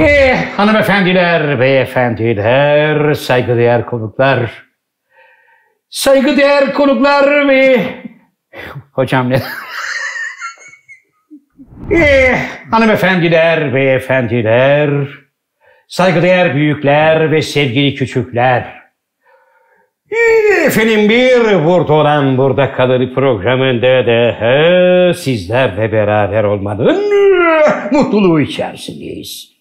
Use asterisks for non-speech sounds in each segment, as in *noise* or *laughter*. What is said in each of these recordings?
Eh, hanımefendiler, beyefendiler, saygıdeğer konuklar. Saygıdeğer konuklar ve... Hocam ne? *laughs* eh, hanımefendiler, beyefendiler, saygıdeğer büyükler ve sevgili küçükler. Eh, Efendim bir burada olan burada kalır programında da sizlerle beraber olmanın mutluluğu içerisindeyiz.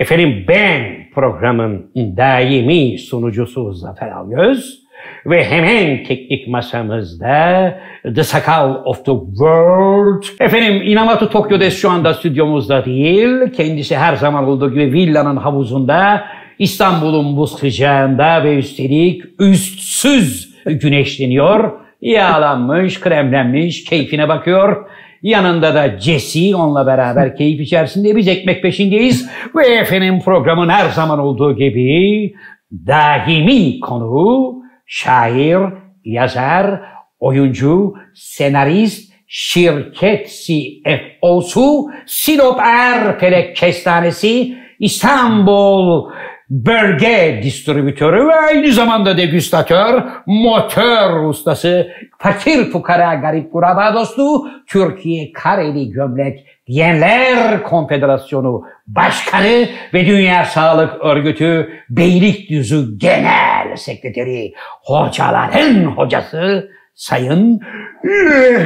Efendim ben programın daimi sunucusu Zafer Algöz ve hemen teknik masamızda The Sakal of the World. Efendim Inamatu Tokyo'da şu anda stüdyomuzda değil. Kendisi her zaman olduğu gibi villanın havuzunda İstanbul'un buz sıcağında ve üstelik üstsüz güneşleniyor. Yağlanmış, kremlenmiş, keyfine bakıyor. Yanında da Jesse onunla beraber *laughs* keyif içerisinde biz ekmek peşindeyiz. Ve efendim programın her zaman olduğu gibi daimi konuğu şair, yazar, oyuncu, senarist, şirket CFO'su, Sinop Erfelek Kestanesi, İstanbul bölge distribütörü ve aynı zamanda degüstatör, motor ustası, fakir fukara garip kuraba dostu, Türkiye Kareli Gömlek Diyenler Konfederasyonu Başkanı ve Dünya Sağlık Örgütü Beylikdüzü Genel Sekreteri, hocaların hocası Sayın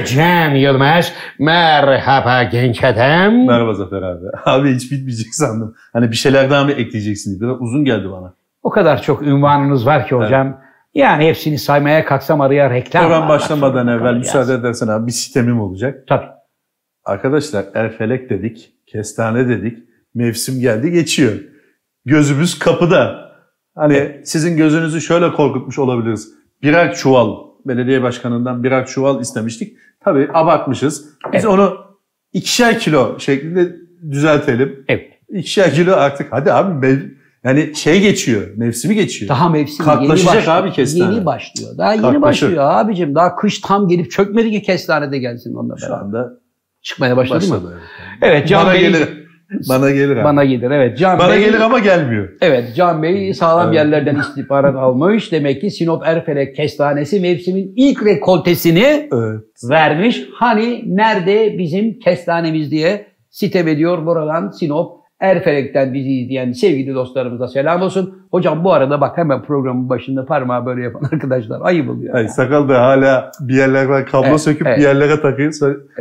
Cem Yılmaz. Merhaba genç adam. Merhaba Zafer abi. *laughs* Abi hiç bitmeyecek sandım. Hani bir şeyler daha mı ekleyeceksin diye. Biraz uzun geldi bana. O kadar çok ünvanınız var ki hocam. Yani hepsini saymaya kalksam araya reklam Program başlamadan evvel ya. müsaade edersen abi bir sistemim olacak. Tabii. Arkadaşlar erfelek dedik, kestane dedik. Mevsim geldi geçiyor. Gözümüz kapıda. Hani sizin gözünüzü şöyle korkutmuş olabiliriz. Birer çuval, belediye başkanından birer çuval istemiştik. Tabii abartmışız. Biz Evet. onu ikişer kilo şeklinde düzeltelim. Evet. İkişer kilo artık hadi abi mev- yani şey geçiyor, mevsimi geçiyor. Daha mevsim Kalklaşacak yeni başlıyor. abi kestane. Yeni başlıyor. Daha yeni Kalklaşır. başlıyor abicim. Daha kış tam gelip çökmedi ki kestanede gelsin onunla Şu beraber. anda Çıkmaya başladı, başladı. mı? evet. Evet Can bana Bey. gelir. *laughs* Bana gelir abi. Bana, Bana gelir evet. Can Bey, gelir ama gelmiyor. Evet Can Bey sağlam Evet. yerlerden istihbarat almış. Demek ki Sinop Erfelek kestanesi mevsimin ilk rekoltesini Evet. vermiş. Hani nerede bizim kestanemiz diye sitem ediyor buradan Sinop Erfelek'ten bizi izleyen sevgili dostlarımıza selam olsun. Hocam bu arada bak hemen programın başında parmağı böyle yapan *laughs* arkadaşlar ayıp oluyor. Ay, sakal da hala bir yerlerden kablo Evet, söküp evet. bir yerlere takıyor.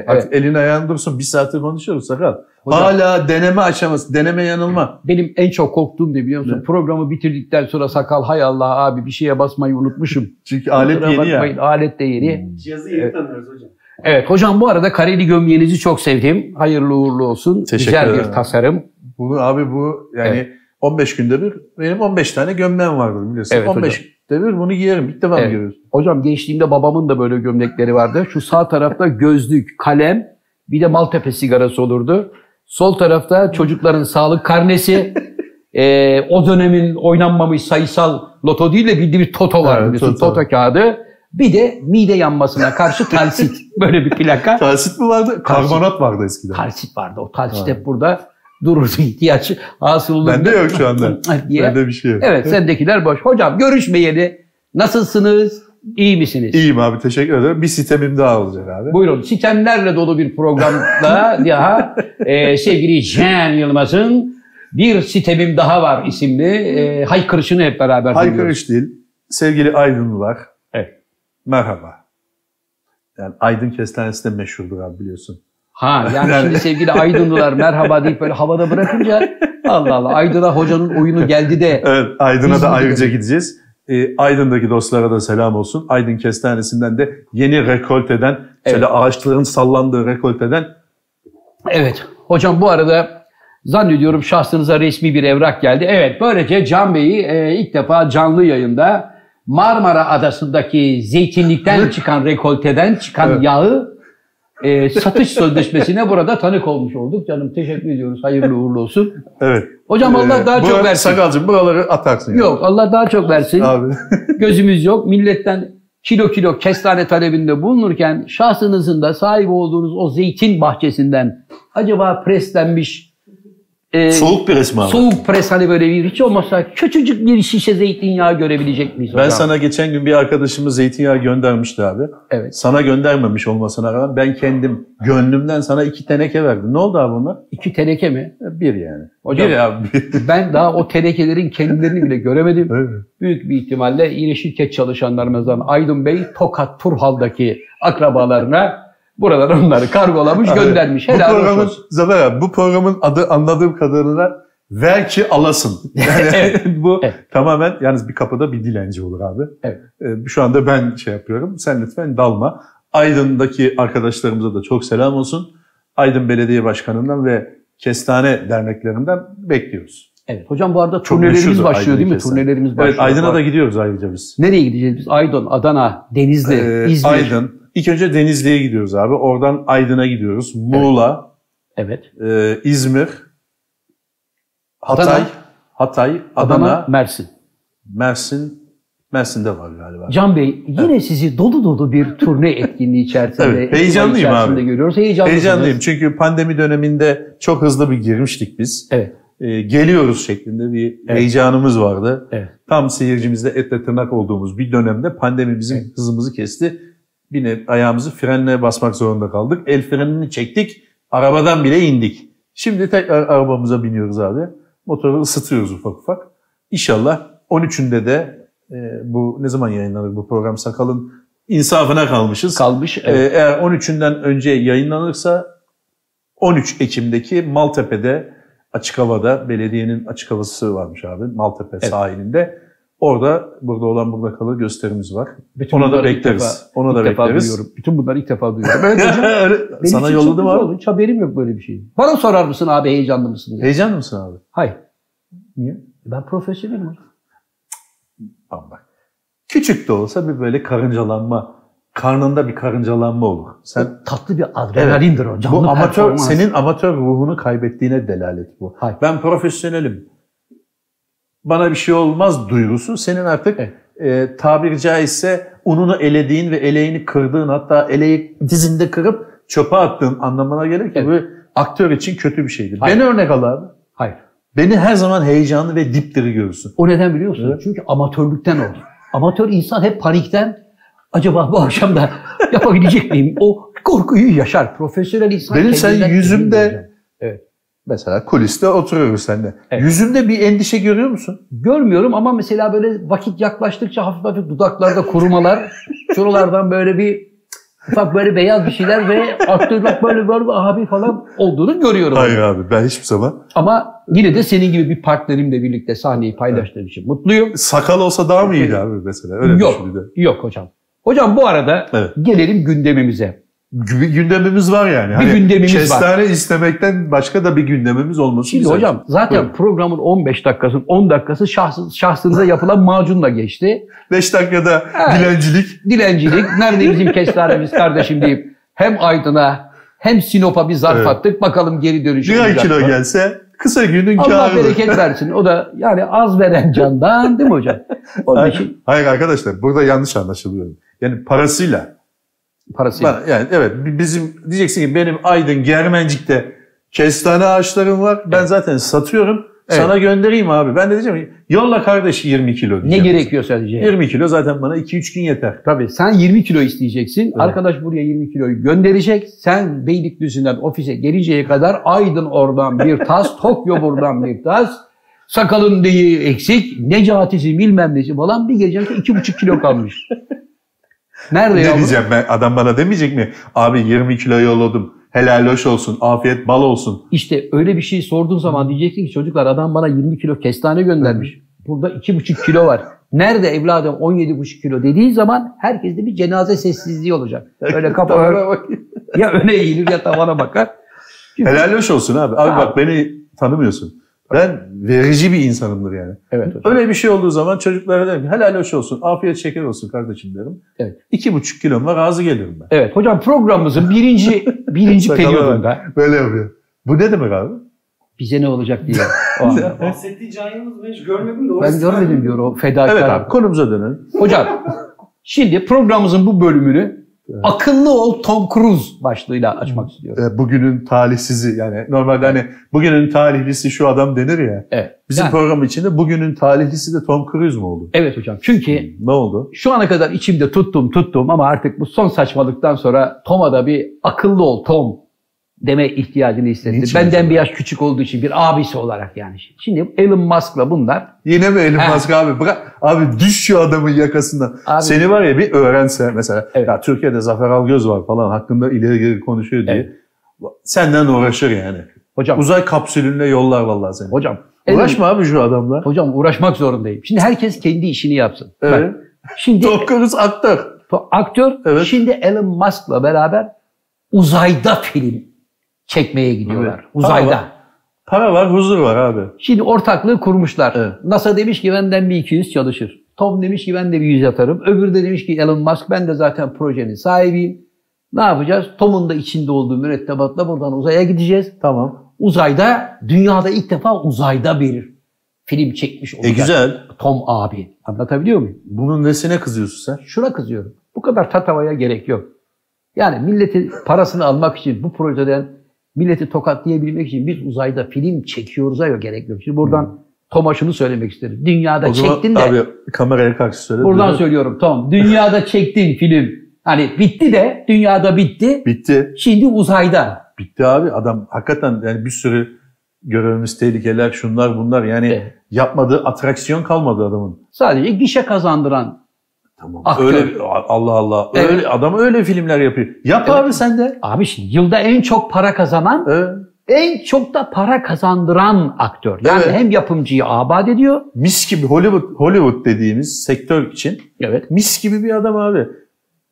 Evet. Elin ayağın dursun. Bir saattir konuşuyoruz sakal. Hocam- Hala deneme aşaması. Deneme yanılma. Benim en çok korktuğum ne biliyor musun? Ne? Programı bitirdikten sonra sakal hay Allah abi bir şeye basmayı unutmuşum. *laughs* Çünkü alet Kusura yeni ya. bakmayın, Alet de yeni. Cihazı yeni tanıyoruz hocam. Evet hocam bu arada kareli gömleğinizi çok sevdim. Hayırlı uğurlu olsun. Teşekkür Güzel bir tasarım. Bunu abi bu yani 15 günde bir benim 15 tane gömleğim vardır biliyorsun. Evet 15 günde bir bunu giyerim. İlk defa Evet. giyiyoruz. Hocam gençliğimde babamın da böyle gömlekleri vardı. Şu sağ tarafta gözlük, kalem, bir de Maltepe sigarası olurdu. Sol tarafta çocukların sağlık karnesi. *laughs* Ee, o dönemin oynanmamış sayısal loto değil de bildiğimiz toto vardı. Evet, toto. toto kağıdı. Bir de mide yanmasına karşı talsit. *laughs* böyle bir plaka. Talsit mi vardı? Karbonat vardı eskiden. Talsit vardı. O talsit hep burada dururdu *laughs* ihtiyaç hasıl olurdu. Bende yok şu anda. *laughs* Bende bir şey yok. Evet sendekiler boş. Hocam görüşmeyeli nasılsınız? İyi misiniz? İyiyim abi teşekkür ederim. Bir sistemim daha olacak abi. Buyurun. Sitemlerle dolu bir programda daha e, sevgili Can Yılmaz'ın bir sitemim daha var isimli e, haykırışını hep beraber dinliyoruz. Haykırış değil. Sevgili Aydınlılar. Evet. Merhaba. Yani Aydın kestanesi de meşhurdur abi biliyorsun. Ha yani Yani- şimdi sevgili Aydınlılar merhaba deyip böyle havada bırakınca Allah Allah Aydın'a hocanın oyunu geldi de Evet Aydın'a da ayrıca gidelim? gideceğiz. Ee, Aydın'daki dostlara da selam olsun. Aydın kestanesinden de yeni rekolteden, şöyle ağaçların sallandığı rekolteden Evet. Hocam bu arada zannediyorum şahsınıza resmi bir evrak geldi. Evet böylece Can Bey'i e, ilk defa canlı yayında Marmara Adası'ndaki zeytinlikten çıkan rekolteden çıkan Evet. yağı e, satış sözleşmesine burada tanık olmuş olduk. Canım teşekkür ediyoruz. Hayırlı uğurlu olsun. evet. Hocam Allah Ee, daha çok versin. Sakalcığım buraları atarsın. Yok Allah daha çok versin. Yani. Abi. *laughs* Gözümüz yok. Milletten kilo kilo kestane talebinde bulunurken şahsınızın da sahip olduğunuz o zeytin bahçesinden acaba preslenmiş e, Soğuk bir resmi abi. soğuk pres hani böyle bir hiç olmazsa küçücük bir şişe zeytinyağı görebilecek miyiz Ben hocam? sana geçen gün bir arkadaşımız zeytinyağı göndermişti abi. Evet. Sana göndermemiş olmasına rağmen ben kendim gönlümden sana iki teneke verdim. Ne oldu abi onlar? İki teneke mi? Bir yani. Hocam- Bir abi. *laughs* Ben daha o tenekelerin kendilerini bile göremedim. Evet. Büyük bir ihtimalle yine şirket çalışanlarımızdan Aydın Bey Tokat Turhal'daki akrabalarına buradan onları kargolamış Abi, göndermiş. bu Helal programın, olsun. Zafer abi bu programın adı anladığım kadarıyla ver ki alasın. *laughs* Yani Evet. bu Evet. tamamen yalnız bir kapıda bir dilenci olur abi. Evet. Ee, şu anda ben şey yapıyorum. Sen lütfen dalma. Aydın'daki arkadaşlarımıza da çok selam olsun. Aydın Belediye Başkanı'ndan ve Kestane derneklerinden bekliyoruz. Evet. Hocam bu arada Çok turnelerimiz başlıyor Aydın değil mi? Kestane. Turnelerimiz başlıyor. Evet Aydın'a da gidiyoruz ayrıca biz. Nereye gideceğiz biz? Aydın, Adana, Denizli, Ee, İzmir. Aydın. İlk önce Denizli'ye gidiyoruz abi. Oradan Aydın'a gidiyoruz. Muğla, Evet. e, İzmir, Hatay, Adana. Hatay, Adana, Adana, Mersin. Mersin, Mersin'de var galiba. Can Bey yine sizi dolu dolu bir turne *laughs* etkinliği içerisinde, Evet, heyecanlıyım içerisinde abi. görüyoruz. Heyecanlısınız. Heyecanlıyım çünkü pandemi döneminde çok hızlı bir girmiştik biz. Evet. E, geliyoruz şeklinde bir Evet. heyecanımız vardı. Evet. Tam seyircimizde etle tırnak olduğumuz bir dönemde pandemi bizim Evet. hızımızı kesti. Bir ne- ayağımızı frenle basmak zorunda kaldık. El frenini çektik. Arabadan bile indik. Şimdi tekrar arabamıza biniyoruz abi. Motoru ısıtıyoruz ufak ufak. İnşallah 13'ünde de e, bu ne zaman yayınlanır bu program Sakal'ın insafına kalmışız. Kalmış. Evet. eğer 13'ünden önce yayınlanırsa 13 Ekim'deki Maltepe'de açık havada belediyenin açık havası varmış abi Maltepe sahilinde. Orada burada olan burada kalır gösterimiz var. Bütün Ona da bekleriz. defa- Ona da defa bekleriz. duyuyorum. Bütün bunları ilk defa duyuyorum. *laughs* Evet hocam. Benim Sana için yolladım abi. oldu. Hiç haberim yok böyle bir şey. Bana sorar mısın abi heyecanlı mısın diye. Heyecanlı mısın abi? Hayır. Niye? Ben profesyonelim hocam. Tamam bak. Küçük de olsa bir böyle karıncalanma, karnında bir karıncalanma olur. Sen Tatlı bir adrenalindir o. Canlı bu amatör performans. senin amatör ruhunu kaybettiğine delalet bu. Hayır. Ben profesyonelim. Bana bir şey olmaz duygusu senin artık Evet. e, tabiri caizse ununu elediğin ve eleğini kırdığın hatta eleği dizinde kırıp çöpe attığın anlamına gelir ki Evet. bu aktör için kötü bir şeydir. Hayır. Beni örnek al abi. Hayır. Beni her zaman heyecanlı ve dipdiri görürsün. O neden biliyor musun? Evet. Çünkü amatörlükten oldu. Amatör insan hep panikten acaba bu akşam da *laughs* yapabilecek miyim? O korkuyu yaşar. Profesyonel insan Benim sen yüzümde-. Mesela kuliste oturuyoruz seninle. Evet. Yüzümde bir endişe görüyor musun? Görmüyorum ama mesela böyle vakit yaklaştıkça hafif hafif dudaklarda kurumalar, *laughs* şuralardan böyle bir ufak böyle beyaz bir şeyler ve aktörlük böyle böyle abi falan olduğunu görüyorum. Hayır abi ben hiçbir zaman. Ama yine de senin gibi bir partnerimle birlikte sahneyi paylaştığım için mutluyum. Sakal olsa daha mı iyiydi abi mesela? Öyle Yok. Yok hocam. Hocam bu arada Evet. gelelim gündemimize. Bir gündemimiz var yani. Hani Bir gündemimiz var. kestane istemekten başka da bir gündemimiz olması Şimdi güzel. hocam zaten Buyurun. programın 15 dakikası 10 dakikası şahs, şahsınıza yapılan macunla geçti. 5 dakikada Evet. dilencilik. Dilencilik nerede bizim kestanemiz kardeşim deyip hem Aydın'a hem Sinop'a bir zarf Evet. attık. Bakalım geri dönüşü olacak kilo mı? gelse kısa günün Allah kârıdır. bereket versin. O da yani az veren candan değil mi hocam? *laughs* Onun Hayır, için hayır arkadaşlar burada yanlış anlaşılıyor. Yani parasıyla. Parası. Ben- yani evet bi- bizim diyeceksin ki benim Aydın Germencik'te kestane ağaçlarım var. Ben zaten satıyorum. Evet. Sana göndereyim abi. Ben de diyeceğim ki yolla kardeş 20 kilo Ne diyeceğim. gerekiyor sadece? 20 kilo zaten bana 2-3 gün yeter. Tabii sen 20 kilo isteyeceksin. Arkadaş buraya 20 kiloyu gönderecek. Sen Beylikdüzü'nden ofise gelinceye kadar Aydın oradan bir tas, *laughs* Tokyo buradan bir tas. Sakalın deyi eksik, Necati'si bilmem nesi falan bir ki 2,5 kilo kalmış. Nerede Ne yavrum? diyeceğim ben? Adam bana demeyecek mi? Abi 20 kilo yolladım. Helal hoş olsun. Afiyet bal olsun. İşte öyle bir şey sorduğun zaman diyeceksin ki çocuklar adam bana 20 kilo kestane göndermiş. Burada 2,5 kilo var. Nerede evladım 17,5 kilo dediği zaman herkeste bir cenaze sessizliği olacak. Öyle *laughs* kafa Tavana bak. ya öne eğilir ya tavana bakar. Helal hoş olsun abi. Abi Ha. bak beni tanımıyorsun. Ben verici bir insanımdır yani. Evet hocam. Öyle bir şey olduğu zaman çocuklara derim ki helal hoş olsun. Afiyet şeker olsun kardeşim derim. Evet. İki buçuk kilom var razı gelirim ben. Evet hocam programımızın birinci birinci *laughs* periyodunda Böyle yapıyor. Bu ne demek abi? bize ne olacak diye. *laughs* O anda. Bahsettiği Can Yılmaz ben hiç görmedim de. ben görmedim diyor o fedakar. Evet abi konumuza dönelim. Hocam şimdi programımızın bu bölümünü Akıllı ol Tom Cruise başlığıyla açmak istiyorum. E, bugünün talihsizi yani normalde hani bugünün talihlisi şu adam denir ya. Evet. Bizim Yani- program içinde bugünün talihlisi de Tom Cruise mu oldu? evet hocam. Çünkü Ne oldu? şu ana kadar içimde tuttum tuttum ama artık bu son saçmalıktan sonra Tom'a da bir akıllı ol Tom deme ihtiyacını hissettim. Niçin Benden acaba? bir yaş küçük olduğu için bir abisi olarak yani. Şimdi Elon Musk'la bunlar Yine mi Elon. Musk abi? Bırak, abi düş şu adamın yakasından. Abi- Seni var ya bir öğrense mesela Evet. ya Türkiye'de Zafer Algöz var falan hakkında ileri geri konuşuyor diye. Senden uğraşır yani. hocam Uzay kapsülünle yollar vallahi seni. hocam Uğraşma abi şu adamla. hocam uğraşmak zorundayım. Şimdi herkes kendi işini yapsın. Evet. Bak, şimdi Tom Cruise aktör. Aktör Evet. şimdi Elon Musk'la beraber uzayda film çekmeye gidiyorlar. Evet. Uzayda. Para var. Para var, huzur var abi. Şimdi ortaklığı kurmuşlar. Evet. NASA demiş ki benden bir 200 çalışır. Tom demiş ki ben de bir 100 atarım. Öbürü de demiş ki Elon Musk ben de zaten projenin sahibiyim. Ne yapacağız? Tom'un da içinde olduğu mürettebatla buradan uzaya gideceğiz. Tamam. Uzayda, dünyada ilk defa uzayda bir film çekmiş olacak. E güzel. Tom abi. Anlatabiliyor muyum? Bunun nesine kızıyorsun sen? şuna kızıyorum. Bu kadar tatavaya gerek yok. Yani milletin parasını almak için bu projeden milleti tokatlayabilmek için biz uzayda film çekiyoruz'a yok gerek yok. Şimdi buradan Tom'a şunu söylemek isterim. Dünyada O zaman çektin de abi kameraya karşı söyle. buradan Buyurun. söylüyorum Tom. Dünyada çektin film. Hani bitti de dünyada bitti. Bitti. Şimdi uzayda. Bitti abi. Adam hakikaten yani bir sürü görevimiz tehlikeler şunlar bunlar yani Evet. yapmadığı atraksiyon kalmadı adamın. Sadece gişe kazandıran. Tamam. Aktör. Öyle Allah Allah. Evet. Öyle adam öyle filmler yapıyor. Yap Evet. abi sen de. Abi şimdi yılda en çok para kazanan, Evet. en çok da para kazandıran aktör. Yani Evet. hem yapımcıyı abad ediyor. Mis gibi Hollywood Hollywood dediğimiz sektör için Evet. mis gibi bir adam abi.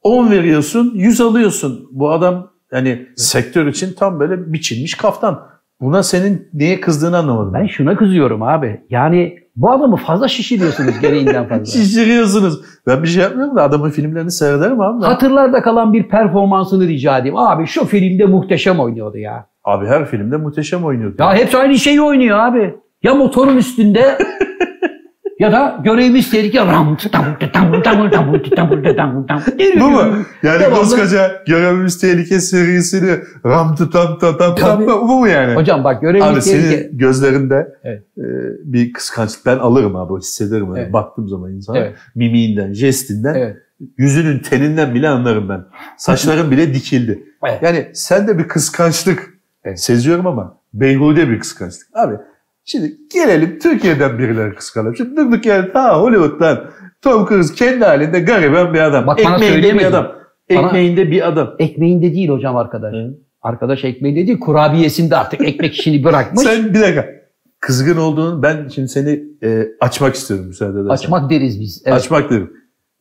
10 veriyorsun, 100 alıyorsun. Bu adam yani sektör için tam böyle biçilmiş kaftan. Buna senin niye kızdığını anlamadım. Ben şuna kızıyorum abi. Yani bu adamı fazla şişiriyorsunuz gereğinden fazla. *laughs* Şişiriyorsunuz. Ben bir şey yapmıyorum da adamın filmlerini seyrederim abi. ben. Hatırlarda kalan bir performansını rica edeyim. Abi şu filmde muhteşem oynuyordu ya. Abi her filmde muhteşem oynuyordu. Ya hepsi aynı şeyi oynuyor abi. Ya motorun üstünde *laughs* Ya da görevimiz tehlike ram tam tam tam tam tam tam tam. Bu mu? Yani Devamlı. koskoca görevimiz tehlike serisini ram tam tam tam tam bu mu yani? Hocam bak görevimiz abi, tehlike. Abi senin gözlerinde evet. e, bir kıskançlık ben alırım abi o hissederim. Evet. Yani. Baktığım zaman insan evet. mimiğinden, jestinden. Evet. Yüzünün teninden bile anlarım ben. Saçların bile dikildi. Evet. Yani sen de bir kıskançlık evet. seziyorum ama beyhude bir kıskançlık. Abi şimdi gelelim Türkiye'den birileri kıskanalım. Şimdi durduk yani ta Hollywood'dan Tom Cruise kendi halinde gariban bir adam. Bak bana Ekmeğinde bir adam. Bana- Ekmeğinde bir adam. Ekmeğinde değil hocam arkadaş. Hı. Arkadaş ekmeğinde değil kurabiyesinde artık ekmek işini bırakmış. Sen bir dakika. Kızgın olduğunu ben şimdi seni e, açmak istiyorum müsaade edersen. Açmak deriz biz. Evet. Açmak derim.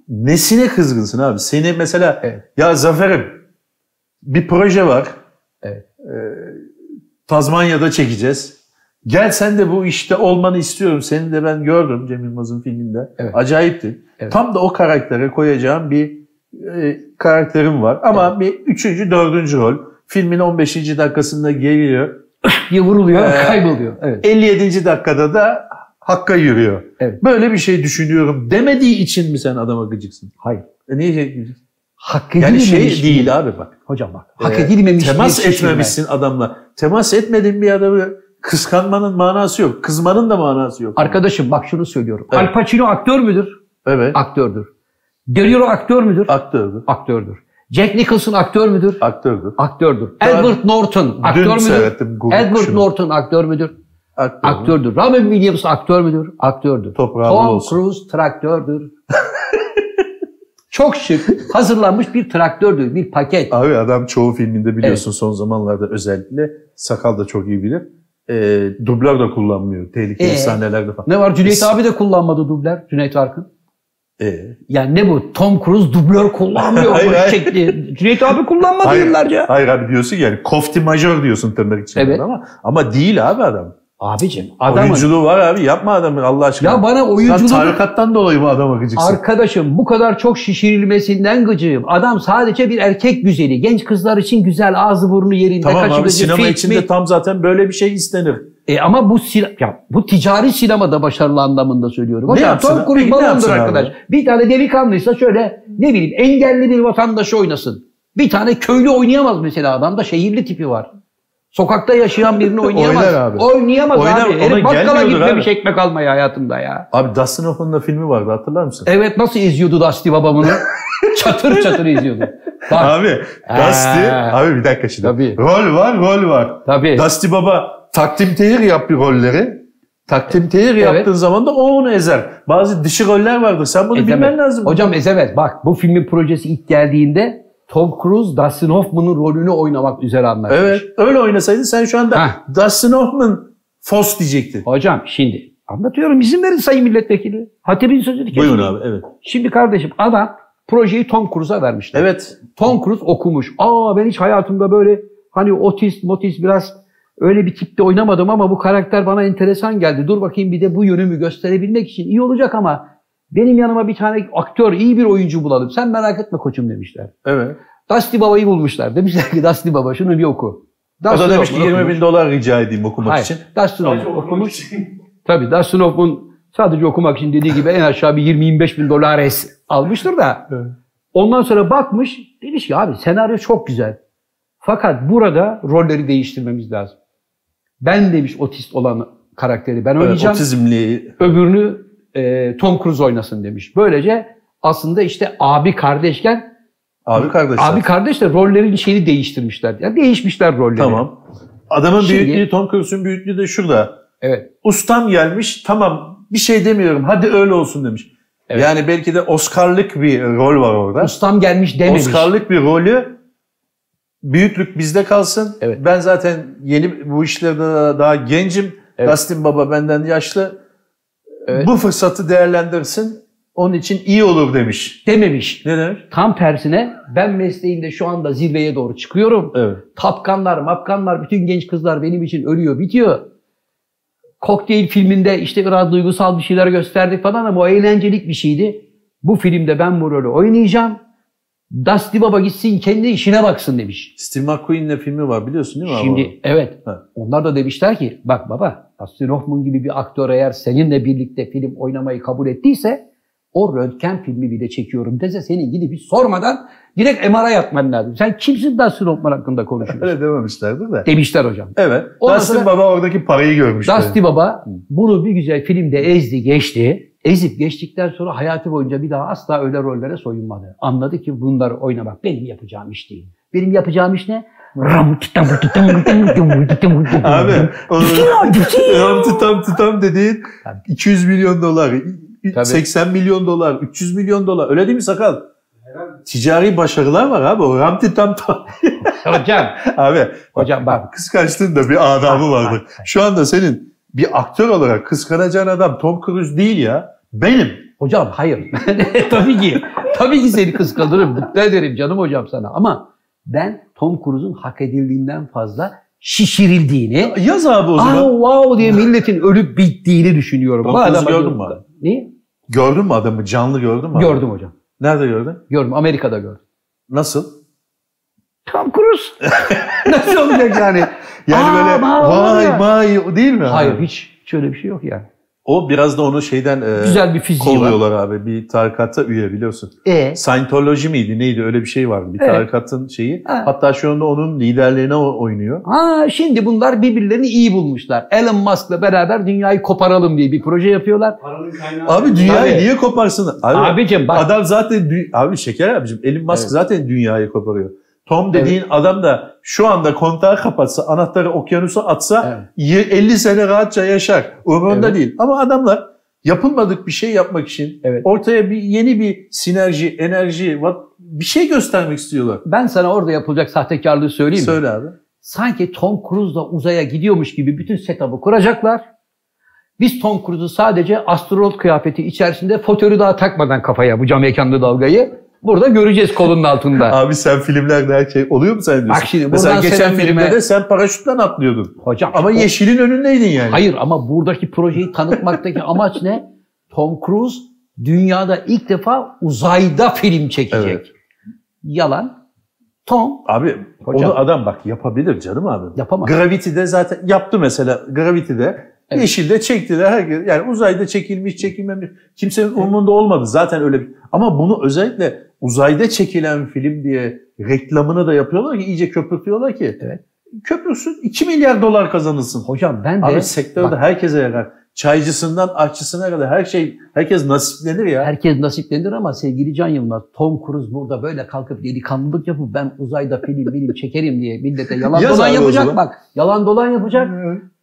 Nesine kızgınsın abi? Seni mesela Evet. ya Zafer'im bir proje var. Evet. E, Tazmanya'da çekeceğiz. Gel sen de bu işte olmanı istiyorum. Seni de ben gördüm Cem Yılmaz'ın filminde. Evet. Acayipti. Evet. Tam da o karaktere koyacağım bir e, karakterim var. Ama bir üçüncü, dördüncü rol. Filmin 15. dakikasında geliyor. *coughs* diye vuruluyor, Ee, kayboluyor. Evet. 57. dakikada da Hakk'a yürüyor. Evet. Böyle bir şey düşünüyorum demediği için mi sen adama gıcıksın? Hayır. E niye şey gıcıksın? Hak Yani şey değil abi bak. Hocam bak. Hak Ee, edilmemiş. Temas bir şişirme. etmemişsin adamla. Temas etmediğin bir adamı kıskanmanın manası yok. Kızmanın da manası yok. Arkadaşım bak şunu söylüyorum. Evet. Al Pacino aktör müdür? Evet. Aktördür. De Niro aktör müdür? Aktördür. Aktördür. Jack Nicholson aktör müdür? Aktördür. Aktördür. Edward Norton aktör Dün müdür? Edward kuşunu. Norton aktör müdür? Aktördür. Aktördür. Robin Williams aktör müdür? Aktördür. Toprağı bol Tom olsun. Cruise traktördür. *laughs* Çok şık, hazırlanmış bir traktördür, bir paket. Abi adam çoğu filminde biliyorsun son zamanlarda özellikle sakal da çok iyi bilir. E, dublör de kullanmıyor. Tehlikeli Ee? sahnelerde falan. Ne var? Cüneyt Biz- abi de kullanmadı dublör. Cüneyt Arkın. E, Yani ne bu? Tom Cruise dublör kullanmıyor. Hayır. Cüneyt abi kullanmadı Hayır, yıllarca. hayır abi diyorsun yani kofti majör diyorsun tırnak içinde Evet. ama ama değil abi adam. Abicim adamın Oyunculuğu var abi yapma adamı Allah aşkına. ya bana Sen oyunculuğu tarikattan dolayı mı adama gıcıksın? arkadaşım bu kadar çok şişirilmesinden gıcığım. Adam sadece bir erkek güzeli. Genç kızlar için güzel ağzı burnu yerinde. tamam kaşı abi sinema fit, içinde mit. tam zaten böyle bir şey istenir. E ama bu ya bu ticari sinemada başarılı anlamında söylüyorum. Ne yapsın Tom? Cruise balondur yapsın abi? arkadaş. Bir tane delikanlıysa şöyle ne bileyim engelli bir vatandaşı oynasın. Bir tane köylü oynayamaz mesela adamda şehirli tipi var. Sokakta yaşayan birini *laughs* oynayamaz. Oynar abi. Oynayamaz Oynar, abi. Herif bakkala gitmemiş abi. ekmek almaya hayatında ya. Abi Dustin Hoffman'ın da filmi vardı hatırlar mısın? Evet nasıl eziyordu Dusty baba bunu? *laughs* çatır çatır eziyordu. Bak, Abi Dusty, Ha. abi bir dakika şimdi. Tabii. Rol var, rol var. tabii. Dusty Baba takdim tehir yap bir rolleri. Takdim tehir yaptığın zaman da o onu ezer. Bazı dışı roller vardır. Sen bunu Ezemez. bilmen lazım. Hocam ezemez. Bak bu filmin projesi ilk geldiğinde Tom Cruise Dustin Hoffman'ın rolünü oynamak üzere anlaşmış. Evet. Öyle oynasaydın sen şu anda Heh. Dustin Hoffman Fos diyecektin. Hocam şimdi anlatıyorum izin verin sayın milletvekili. Hatibin sözünü kesin. Buyurun abi evet. Şimdi kardeşim adam projeyi Tom Cruise'a vermişler. Evet. Tom Cruise okumuş. Aa ben hiç hayatımda böyle hani otist motist biraz öyle bir tipte oynamadım ama bu karakter bana enteresan geldi. Dur bakayım bir de bu yönümü gösterebilmek için iyi olacak ama benim yanıma bir tane aktör, iyi bir oyuncu bulalım. Sen merak etme koçum demişler. Evet. Dusty Baba'yı bulmuşlar. Demişler ki Dusty Baba şunu bir oku. O da Dustin demiş ki Hoffman 20 okumuş. bin dolar rica edeyim okumak Hayır. için. Dustin Sadece Hoffman okumak okumuş. için. Tabii Dustin Hoffman sadece okumak için dediği gibi en aşağı bir 20-25 bin dolar es almıştır da. Evet. Ondan sonra bakmış demiş ki abi senaryo çok güzel. Fakat burada rolleri değiştirmemiz lazım. Ben demiş otist olan karakteri ben Evet, oynayacağım. otizmli. Öbürünü e, Tom Cruise oynasın demiş. Böylece aslında işte abi kardeşken Abi kardeşler. abi kardeş de rollerin şeyini değiştirmişler. Yani değişmişler rolleri. Tamam. Adamın Şimdi- büyüklüğü, Tom Cruise'un büyüklüğü de şurada. Evet. Ustam gelmiş tamam bir şey demiyorum hadi öyle olsun demiş. Evet. Yani belki de Oscar'lık bir rol var orada. Ustam gelmiş dememiş. Oscar'lık bir rolü büyüklük bizde kalsın. Evet. Ben zaten yeni bu işlerde daha, daha gencim. Evet. Dustin Baba benden yaşlı. Evet. Bu fırsatı değerlendirsin. Onun için iyi olur demiş. Dememiş. Ne demiş? Tam tersine ben mesleğimde şu anda zirveye doğru çıkıyorum. Evet. Tapkanlar, mapkanlar, bütün genç kızlar benim için ölüyor, bitiyor. Kokteyl filminde işte biraz duygusal bir şeyler gösterdik falan ama o eğlencelik bir şeydi. Bu filmde ben bu rolü oynayacağım. Dusty Baba gitsin kendi işine baksın demiş. Steve McQueen'le filmi var biliyorsun değil mi? abi? Şimdi evet. Ha. Onlar da demişler ki bak baba Dustin Hoffman gibi bir aktör eğer seninle birlikte film oynamayı kabul ettiyse o röntgen filmi bile çekiyorum dese senin gidip hiç sormadan direkt MR'a yatman lazım. Sen kimsin Dustin Hoffman hakkında konuşuyorsun? Öyle dememişlerdir de. Demişler hocam. Evet. Ondan Dustin sonra- Baba oradaki parayı görmüş. Dusty Baba bunu bir güzel filmde ezdi geçti. Ezip geçtikten sonra hayatı boyunca bir daha asla öyle rollere soyunmadı. Anladı ki bunları oynamak benim yapacağım iş değil. Benim yapacağım iş ne? Abi tam tutam tutam dediğin Tabii. 200 milyon dolar, Tabii. 80 milyon dolar, 300 milyon dolar. Öyle değil mi sakal? Herhalde. Ticari başarılar var abi. O ramti tam tam. Hocam. Abi Hocam bak. kıskançlığın da bir adabı vardır. Şu anda senin bir aktör olarak kıskanacağın adam Tom Cruise değil ya. Benim. Hocam hayır. *laughs* tabii ki. Tabii ki seni kıskanırım. Mutlu ederim canım hocam sana. Ama ben Tom Cruise'un hak edildiğinden fazla şişirildiğini, Yaz abi o zaman. wow diye milletin ölüp bittiğini düşünüyorum. Tom adama gördün mü? Niye? Gördün mü adamı? Canlı gördün mü? Gördüm hocam. Nerede gördün? Gördüm. Amerika'da gördüm. Nasıl? Tom Cruise. *laughs* Nasıl olacak yani? Yani Aa, böyle vay vay değil mi? abi? Hayır hiç şöyle bir şey yok yani. O biraz da onu şeyden e, Güzel bir fiziği var. kolluyorlar abi. Bir tarikata üye biliyorsun. E Scientology miydi neydi öyle bir şey vardı. Bir Evet. tarikatın şeyi. Ha. Hatta şu anda onun liderliğine o- oynuyor. Ha şimdi bunlar birbirlerini iyi bulmuşlar. Elon Musk'la beraber dünyayı koparalım diye bir proje yapıyorlar. Paranın kaynağı. Abi dünyayı niye koparsın? Abi, Abicim bak adam zaten abi şeker abicim Elon Musk Evet. zaten dünyayı koparıyor. Tom dediğin adam da şu anda kontağı kapatsa, anahtarı okyanusa atsa Evet. ye- 50 sene rahatça yaşar. Umurunda Evet. değil. Ama adamlar yapılmadık bir şey yapmak için Evet. ortaya bir yeni bir sinerji, enerji, bir şey göstermek istiyorlar. ben sana orada yapılacak sahtekarlığı söyleyeyim mi? Söyle abi. Sanki Tom Cruise da uzaya gidiyormuş gibi bütün setup'ı kuracaklar. Biz Tom Cruise'u sadece astronot kıyafeti içerisinde fotörü daha takmadan kafaya bu cam ekranlı dalgayı burada göreceğiz kolunun altında. *laughs* Abi sen filmlerde her şey oluyor mu sen diyorsun? Bak şimdi Mesela geçen filmde filme- de sen paraşütten atlıyordun. Hocam Ama o- yeşilin önündeydin yani. Hayır ama buradaki projeyi tanıtmaktaki *laughs* amaç ne? Tom Cruise dünyada ilk defa uzayda film çekecek. Evet. Yalan. Tom Abi Hocam. onu adam bak yapabilir canım abi. yapamaz. Gravity'de zaten yaptı mesela. Gravity'de Evet. Yeşilde çektiler. Herkes, yani uzayda çekilmiş, çekilmemiş. Kimsenin umurunda olmadı. Zaten öyle bir... Ama bunu özellikle uzayda çekilen film diye reklamını da yapıyorlar ki iyice köpürtüyorlar ki. Evet. Köpürsün 2 milyar dolar kazanılsın. Hocam ben de Abi sektörde bak- herkese yarar. Çaycısından aşçısına kadar her şey herkes nasiplenir ya. herkes nasiplenir ama sevgili Can Yılmaz, Tom Cruise burada böyle kalkıp delikanlılık yapıp ben uzayda film film çekerim diye millete yalan *laughs* Yaz dolan yapacak bak. Yalan dolan yapacak.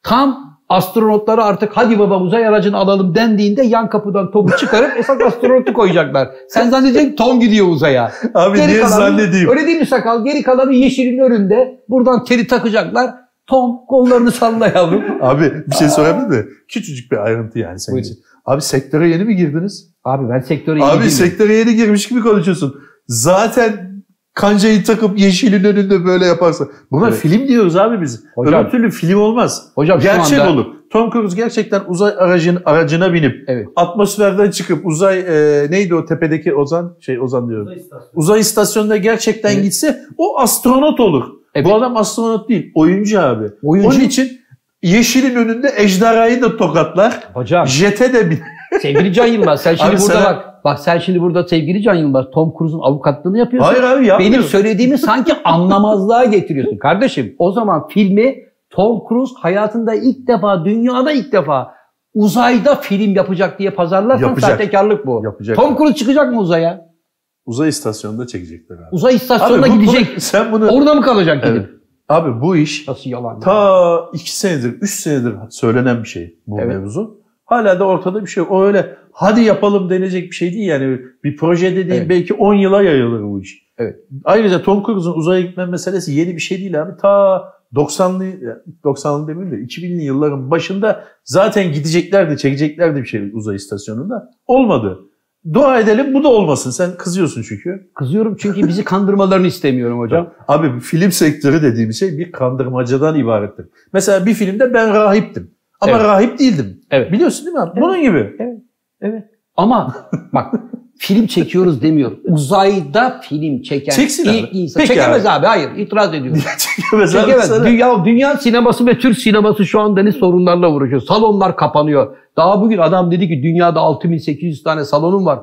Tam astronotları artık hadi baba uzay aracını alalım dendiğinde yan kapıdan Tom'u çıkarıp *laughs* esas astronotu koyacaklar. Sen zannedeceksin Tom gidiyor uzaya. Abi Geri niye kalanı- zannedeyim? Öyle değil mi sakal? Geri kalanı yeşilin önünde. Buradan teri takacaklar. Tom kollarını salla yavrum. *laughs* Abi bir şey sorabilir mi? Küçücük bir ayrıntı yani senin Buyurun. için. Abi sektöre yeni mi girdiniz? Abi ben sektöre iyi Abi değilim. sektöre yeni girmiş gibi konuşuyorsun. Zaten kancayı takıp yeşilin önünde böyle yaparsa. Buna Evet. film diyoruz abi biz. Hocam- Öbür türlü film olmaz. Hocam Gerçek anda- olur. Tom Cruise gerçekten uzay aracın aracına binip Evet. atmosferden çıkıp uzay e, neydi o tepedeki Ozan şey Ozan diyorum. Uzay istasyonu. Uzay istasyonuna gerçekten Evet. gitse o astronot olur. Evet. Bu adam astronot değil, oyuncu abi. Oyuncu. Onun için yeşilin önünde ejderhayı da tokatlar. Hocam Jete de bin. sevgili Can Yılmaz sen *laughs* şimdi Abi burada sana- bak. Bak sen şimdi burada sevgili Can Yılmaz Tom Cruise'un avukatlığını yapıyorsun. Hayır abi yapmıyor. Benim söylediğimi sanki anlamazlığa getiriyorsun. Kardeşim o zaman filmi Tom Cruise hayatında ilk defa, dünyada ilk defa uzayda film yapacak diye pazarlarsan Yapacak. sahtekarlık bu. Yapacak. Tom Cruise çıkacak mı uzaya? Uzay istasyonunda çekecekler abi. Uzay istasyonuna Abi bu- gidecek. bunu- *laughs* sen bunu... Orada mı kalacak gidip? Evet. Abi bu iş Nasıl yalan? ta iki senedir, üç senedir söylenen bir şey bu Evet. mevzu. Hala da ortada bir şey yok. O öyle hadi yapalım denecek bir şey değil yani. Bir proje dediğin Evet. belki 10 yıla yayılır bu iş. Evet. Ayrıca Tom Cruise'un uzaya gitme meselesi yeni bir şey değil abi. Ta 90'lı, 90'lı demeyeyim de 2000'li yılların başında zaten gideceklerdi, çekeceklerdi bir şey uzay istasyonunda. Olmadı. Dua edelim bu da olmasın. Sen kızıyorsun çünkü. Kızıyorum çünkü bizi kandırmalarını istemiyorum hocam. Abi film sektörü dediğimiz şey bir kandırmacadan ibarettir. Mesela bir filmde ben rahiptim. Ama Evet. rahip değildim. Evet. Biliyorsun değil mi abi? Bunun gibi. Evet. Ama bak *laughs* film çekiyoruz demiyor. Uzayda film çeken Çeksin ilk abi. insan. Peki Çekemez abi. hayır itiraz ediyorum. *laughs* Çekemez abi Çekemez. sana. Dünya, dünya sineması ve Türk sineması şu anda ne sorunlarla uğraşıyor. Salonlar kapanıyor. Daha bugün adam dedi ki dünyada 6800 tane salonum var.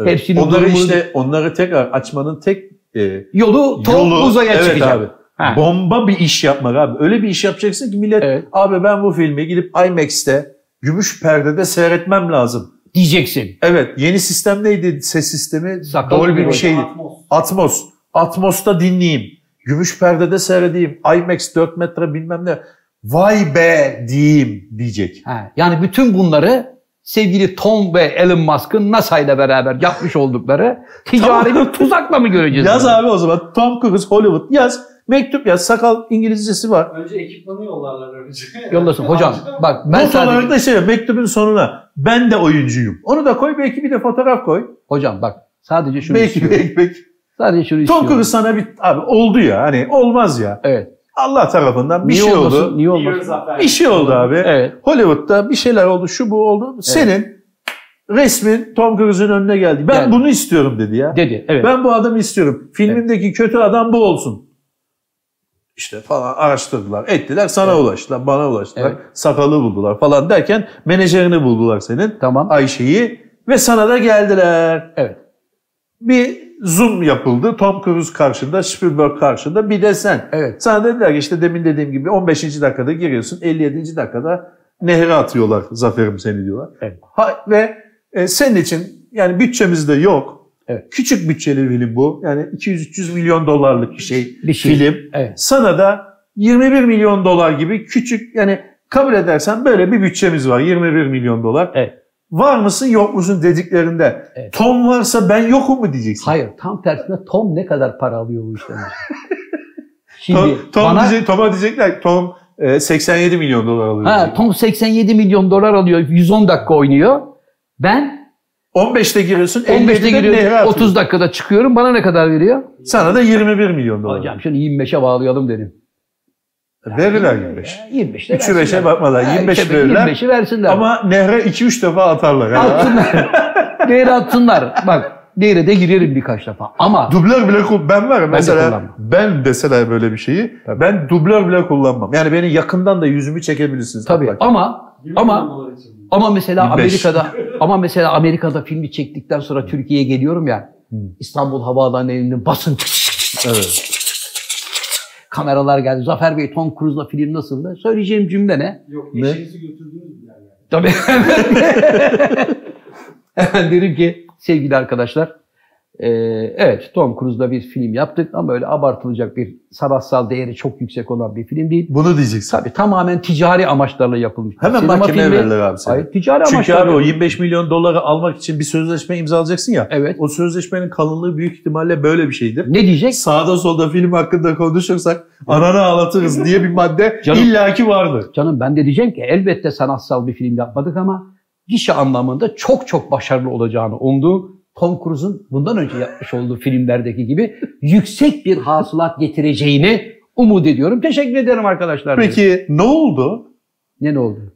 Evet. Hepsinin onları durumunu- işte onları tekrar açmanın tek e, Yolu yolu uzaya evet çıkacak. abi. Ha. Bomba bir iş yapmak abi. Öyle bir iş yapacaksın ki millet Evet. abi ben bu filmi gidip IMAX'te gümüş perdede seyretmem lazım. Diyeceksin. Evet yeni sistem neydi ses sistemi? Sakal Dolby gibi. bir şeydi. Atmos. Atmos. Atmos'ta dinleyeyim. Gümüş perdede seyredeyim. IMAX 4 metre bilmem ne. Vay be diyeyim diyecek. Ha, yani bütün bunları sevgili Tom ve Elon Musk'ın NASA ile beraber yapmış oldukları ticari bir tuzakla mı göreceğiz? Yaz bunu? abi o zaman Tom Cruise Hollywood yaz. Mektup yaz. Sakal İngilizcesi var. Önce ekipmanı yollarlar önce. *laughs* Yollasın. Hocam bak ben Not sadece... olarak da şey mektubun sonuna ben de oyuncuyum. Onu da koy belki bir de fotoğraf koy. Hocam bak sadece şunu belki, istiyorum. belki, belki. Sadece şunu Tom istiyorum. Cruise sana bir abi oldu ya hani olmaz ya. Evet. Allah tarafından bir Niye şey olmasın? oldu. Niye olmasın? Bir şey oldu abi. Evet. Hollywood'da bir şeyler oldu, şu bu oldu. Senin resmin Tom Cruise'un önüne geldi. Ben Geldi. bunu istiyorum dedi ya. Dedi. Evet. Ben bu adamı istiyorum. Filmimdeki kötü adam bu olsun. İşte falan araştırdılar, ettiler, sana Evet. ulaştılar, bana ulaştılar. Evet. Sakalı buldular falan derken menajerini buldular senin. Tamam. Ayşe'yi ve sana da geldiler. Evet. Bir zoom yapıldı. Tom Cruise karşında, Spielberg karşında bir de sen. Evet. Sana dediler ki işte demin dediğim gibi 15. dakikada giriyorsun. 57. dakikada nehre atıyorlar zaferim seni diyorlar. Evet. Ha, ve e, senin için yani bütçemiz de yok. Evet. Küçük bütçeli film bu. Yani 200-300 milyon dolarlık bir şey, Bir şey. film. Evet. Sana da 21 milyon dolar gibi küçük yani kabul edersen böyle bir bütçemiz var. 21 milyon dolar. Evet. Var mısın yok musun dediklerinde Evet. Tom varsa ben yokum mu diyeceksin. Hayır. Tam tersine Tom ne kadar para alıyor bu işten? *laughs* Şimdi Tom, Tom bana... diyecek, Tom'a diyecekler Tom e, 87 milyon dolar alıyor. Ha. Tom 87 milyon dolar alıyor. 110 dakika oynuyor. Ben 15'te giriyorsun, 15'te 57'de nehre giriyorum. atıyorsun. 30 dakikada çıkıyorum. Bana ne kadar veriyor? Sana da 21 milyon dolar. Hocam şunu 25'e bağlayalım dedim. Verirler 25. 25'te Üçü beşe bakmadan 25 verirler. 25'i versinler. Ama nehre 2-3 defa atarlar. Atsınlar. Değeri *laughs* atsınlar. Bak Diğeri de girerim birkaç defa. Ama Dublör bile kul- ben var ya de mesela kullanmam. ben mesela böyle bir şeyi Tabii. ben dublör bile kullanmam. Yani beni yakından da yüzümü çekebilirsiniz. tabii mutlaka. ama ama ama mesela 25. Amerika'da ama mesela Amerika'da filmi çektikten sonra Türkiye'ye geliyorum ya. İstanbul Havaalanı'nın basın Evet. kameralar geldi. Zafer Bey Tom Cruise'la film nasıldı? Söyleyeceğim cümle ne? Yok Ne? eşinizi götürdünüz mü yani? Tabii. *laughs* Hemen derim ki sevgili arkadaşlar e, evet Tom Cruise'la bir film yaptık ama öyle abartılacak bir sanatsal değeri çok yüksek olan bir film değil. Bunu diyeceksin. Tabii tamamen ticari amaçlarla yapılmış. Hemen sinema mahkemeye filmi. verirler abi seni. Hayır ticari Çünkü amaçlarla. abi o yapılmış. 25 milyon doları almak için bir sözleşme imzalayacaksın ya. Evet. O sözleşmenin kalınlığı büyük ihtimalle böyle bir şeydir. Ne diyecek? Sağda solda film hakkında konuşursak ananı ağlatırız diye bir madde Canım- illaki vardır. Canım ben de diyeceğim ki elbette sanatsal bir film yapmadık ama gişe anlamında çok çok başarılı olacağını umduğum Tom Cruise'un bundan önce yapmış olduğu filmlerdeki gibi yüksek bir hasılat getireceğini umut ediyorum. Teşekkür ederim arkadaşlar. Peki ne oldu? Ne ne oldu?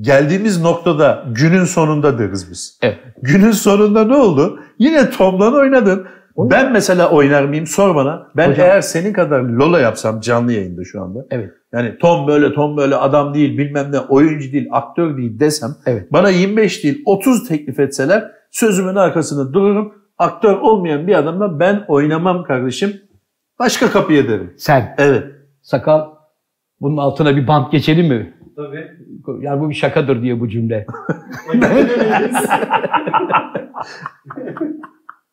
Geldiğimiz noktada günün sonunda deriz biz. Evet. Günün sonunda ne oldu? Yine Tom'dan oynadın. Oynadım. Ben mesela oynar mıyım sor bana. Ben Hocam- eğer senin kadar Lola yapsam canlı yayında şu anda. Evet. Yani Tom böyle Tom böyle adam değil bilmem ne oyuncu değil aktör değil desem. Evet. Bana 25 değil 30 teklif etseler sözümün arkasında dururum. Aktör olmayan bir adamla ben oynamam kardeşim. Başka kapıya derim. Sen Evet. sakal bunun altına bir bant geçelim mi? Tabii. Yani bu bir şakadır diye bu cümle. *laughs*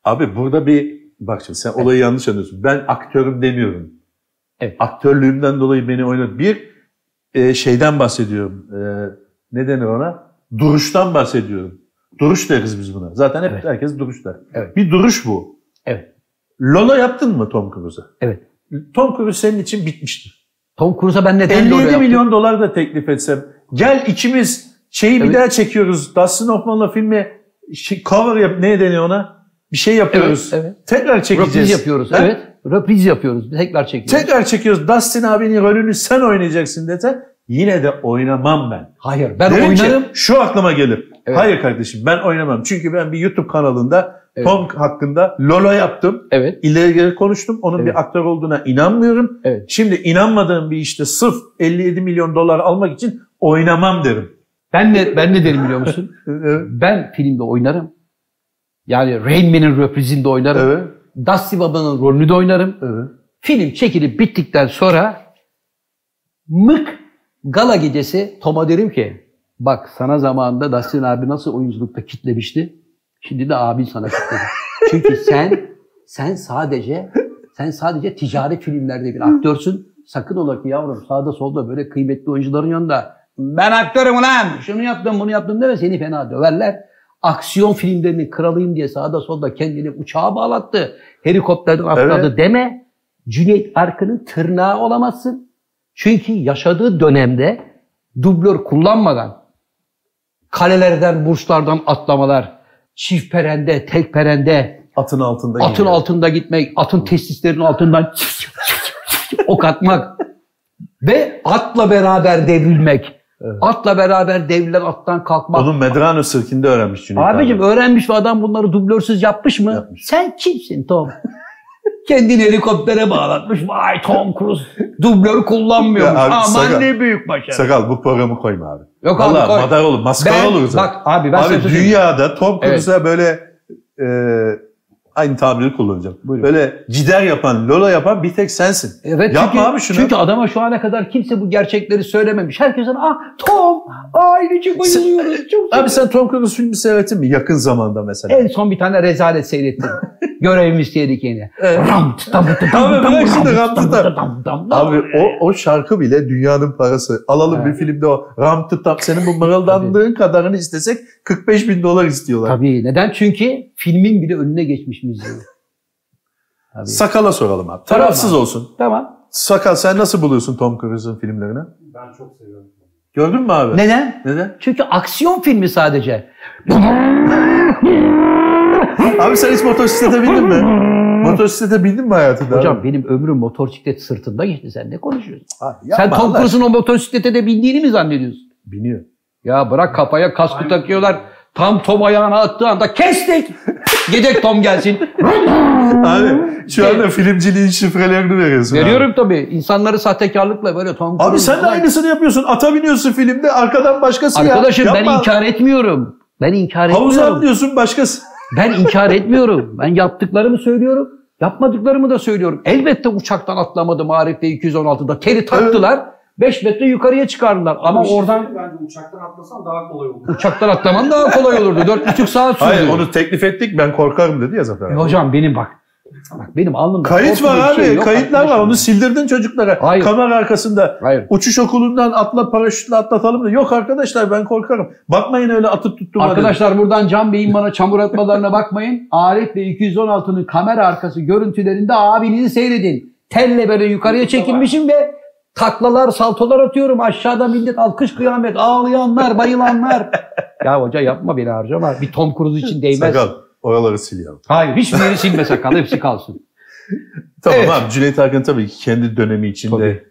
Abi burada bir bak şimdi sen olayı yanlış anlıyorsun. Ben aktörüm demiyorum. Evet. Aktörlüğümden dolayı beni oynadı. Bir e, şeyden bahsediyorum. E, ne denir ona? Duruştan bahsediyorum. Duruş deriz biz buna. Zaten hep Evet. herkes duruş der. Evet. Bir duruş bu. Evet. Lola yaptın mı Tom Cruise'a? Evet. Tom Cruise senin için bitmiştir. Tom Cruise'a ben neden 57 rol yaptım? milyon dolar da teklif etsem. Gel ikimiz şeyi Evet. bir daha çekiyoruz. Dustin Hoffman'la filmi şey, cover yap. Ne deniyor ona? Bir şey yapıyoruz. Evet, evet. Tekrar çekeceğiz. Röpriz yapıyoruz. Ha? Evet. Röpriz yapıyoruz. Tekrar çekiyoruz. Tekrar çekiyoruz. Dustin abinin rolünü sen oynayacaksın dese yine de oynamam ben. Hayır. Ben Derim ki, oynarım. şu aklıma gelir. Evet. Hayır kardeşim ben oynamam. Çünkü ben bir YouTube kanalında Evet. Tom hakkında Lola yaptım. Evet. İleri geri konuştum. Onun Evet. bir aktör olduğuna inanmıyorum. Evet. Şimdi inanmadığım bir işte sırf 57 milyon dolar almak için oynamam derim. Ben ne, ben ne derim biliyor musun? *laughs* Evet. Ben filmde oynarım. Yani Rain Man'in röprizinde oynarım. Evet. Dusty Baba'nın rolünü de oynarım. Evet. Film çekilip bittikten sonra mık gala gecesi Tom'a derim ki bak sana zamanında Dustin abi nasıl oyunculukta kitlemişti. Şimdi de abin sana kitledi. *laughs* Çünkü sen sen sadece sen sadece ticari filmlerde bir aktörsün. Sakın ola ki yavrum sağda solda böyle kıymetli oyuncuların yanında ben aktörüm ulan şunu yaptım bunu yaptım deme seni fena döverler. Aksiyon filmlerinin kralıyım diye sağda solda kendini uçağa bağlattı. Helikopterden atladı Evet. deme. Cüneyt Arkın'ın tırnağı olamazsın. Çünkü yaşadığı dönemde dublör kullanmadan kalelerden, burçlardan atlamalar, çift perende, tek perende, Atın altında atın gidiyor. altında gitmek, atın testislerinin altından ok atmak *laughs* ve atla beraber devrilmek. Evet. Atla beraber devrilen attan kalkmak. Onun Medrano sirkinde öğrenmiş Cüneyt Abicim abi. öğrenmiş ve adam bunları dublörsüz yapmış mı? Yapmış. Sen kimsin Tom? *laughs* Kendini helikoptere bağlatmış. Vay Tom Cruise dublör abi, Aman sakal- ne büyük başarı. Sakal bu programı koyma abi. Yok abi Valla koy. madar olur, maskara Ben, oluruz. bak abi ben abi dünyada Tom Cruise'a böyle e, aynı tabiri kullanacağım. Buyurun. Böyle cider yapan, lola yapan bir tek sensin. Evet Yapma çünkü, abi şunu. çünkü adama şu ana kadar kimse bu gerçekleri söylememiş. Herkesin ah Tom ailecek bayılıyoruz. Çok Abi sen Tom Cruise filmi seyrettin mi? Yakın zamanda mesela. En son bir tane rezalet seyrettim. *laughs* Görevimiz tehlikeli. Evet. Tam, tam, tam, Abi tam, bırak şimdi tam, ram, tam, tam. tam, tam. Abi o, o şarkı bile dünyanın parası. Alalım Evet. bir filmde o Ram Tıtap senin bu mırıldandığın kadarını istesek 45 bin dolar istiyorlar. Tabii. Neden? Çünkü filmin bile önüne geçmiş müziği. Tabii. Sakala soralım abi. Tamam Tarafsız abi. olsun. tamam. Sakal sen nasıl buluyorsun Tom Cruise'un filmlerini? Ben çok seviyorum. Gördün mü abi? Neden? Neden? Çünkü aksiyon filmi sadece. *laughs* *laughs* Abi sen hiç motosiklete bindin mi? *laughs* Motosiklete bindin mi hayatında? Hocam abi? benim ömrüm motosiklet sırtında geçti. Sen ne konuşuyorsun? Abi Sen Tom Cruise'un o motosiklete de bindiğini mi zannediyorsun? Biniyor. Ya bırak kafaya kaskı takıyorlar. Tam Tom ayağına attığı anda kestik. *laughs* Yedek Tom gelsin. Abi şu anda filmciliğin şifrelerini veriyorsun. abi. Veriyorum tabii. İnsanları sahtekarlıkla böyle Tom Abi Cruise sen de aynısını yapıyorsun. Ata biniyorsun filmde arkadan başkası ya. Arkadaşım ben inkar etmiyorum. Ben inkar Havuza etmiyorum. atlıyorsun başkası. Ben inkar etmiyorum. Ben yaptıklarımı söylüyorum. Yapmadıklarımı da söylüyorum. Elbette uçaktan atlamadım Arif'te 216'da. Teli taktılar. 5 metre yukarıya çıkardılar. Ama Bir şey oradan bence uçaktan atlasan daha kolay olur. uçaktan atlaman daha kolay olurdu. 4,5 saat sürdü. Hayır onu teklif ettik ben korkarım dedi ya abi. E hocam benim bak. Bak benim alnımda. Kayıt var abi. şey yok Kayıtlar var. Onu sildirdin çocuklara. Hayır. Kamera arkasında. Hayır. Uçuş okulundan atla paraşütle atlatalım da. Yok arkadaşlar ben korkarım. Bakmayın öyle atıp dedi. Arkadaşlar buradan Can Bey'in bana çamur atmalarına *laughs* bakmayın. Arif Bey 216'nın kamera arkası görüntülerinde abinizi seyredin. Telle böyle yukarıya çekilmişim ve taklalar, saltolar atıyorum. Aşağıda millet alkış kıyamet, ağlayanlar, bayılanlar. *laughs* ya hoca yapma beni harcama. Bir Tom Cruise için değmez. Sakal oraları sil. Hayır hiçbir yeri silme sakal. Hepsi kalsın. *laughs* Tamam Evet. abi Cüneyt Arkın tabii ki kendi dönemi içinde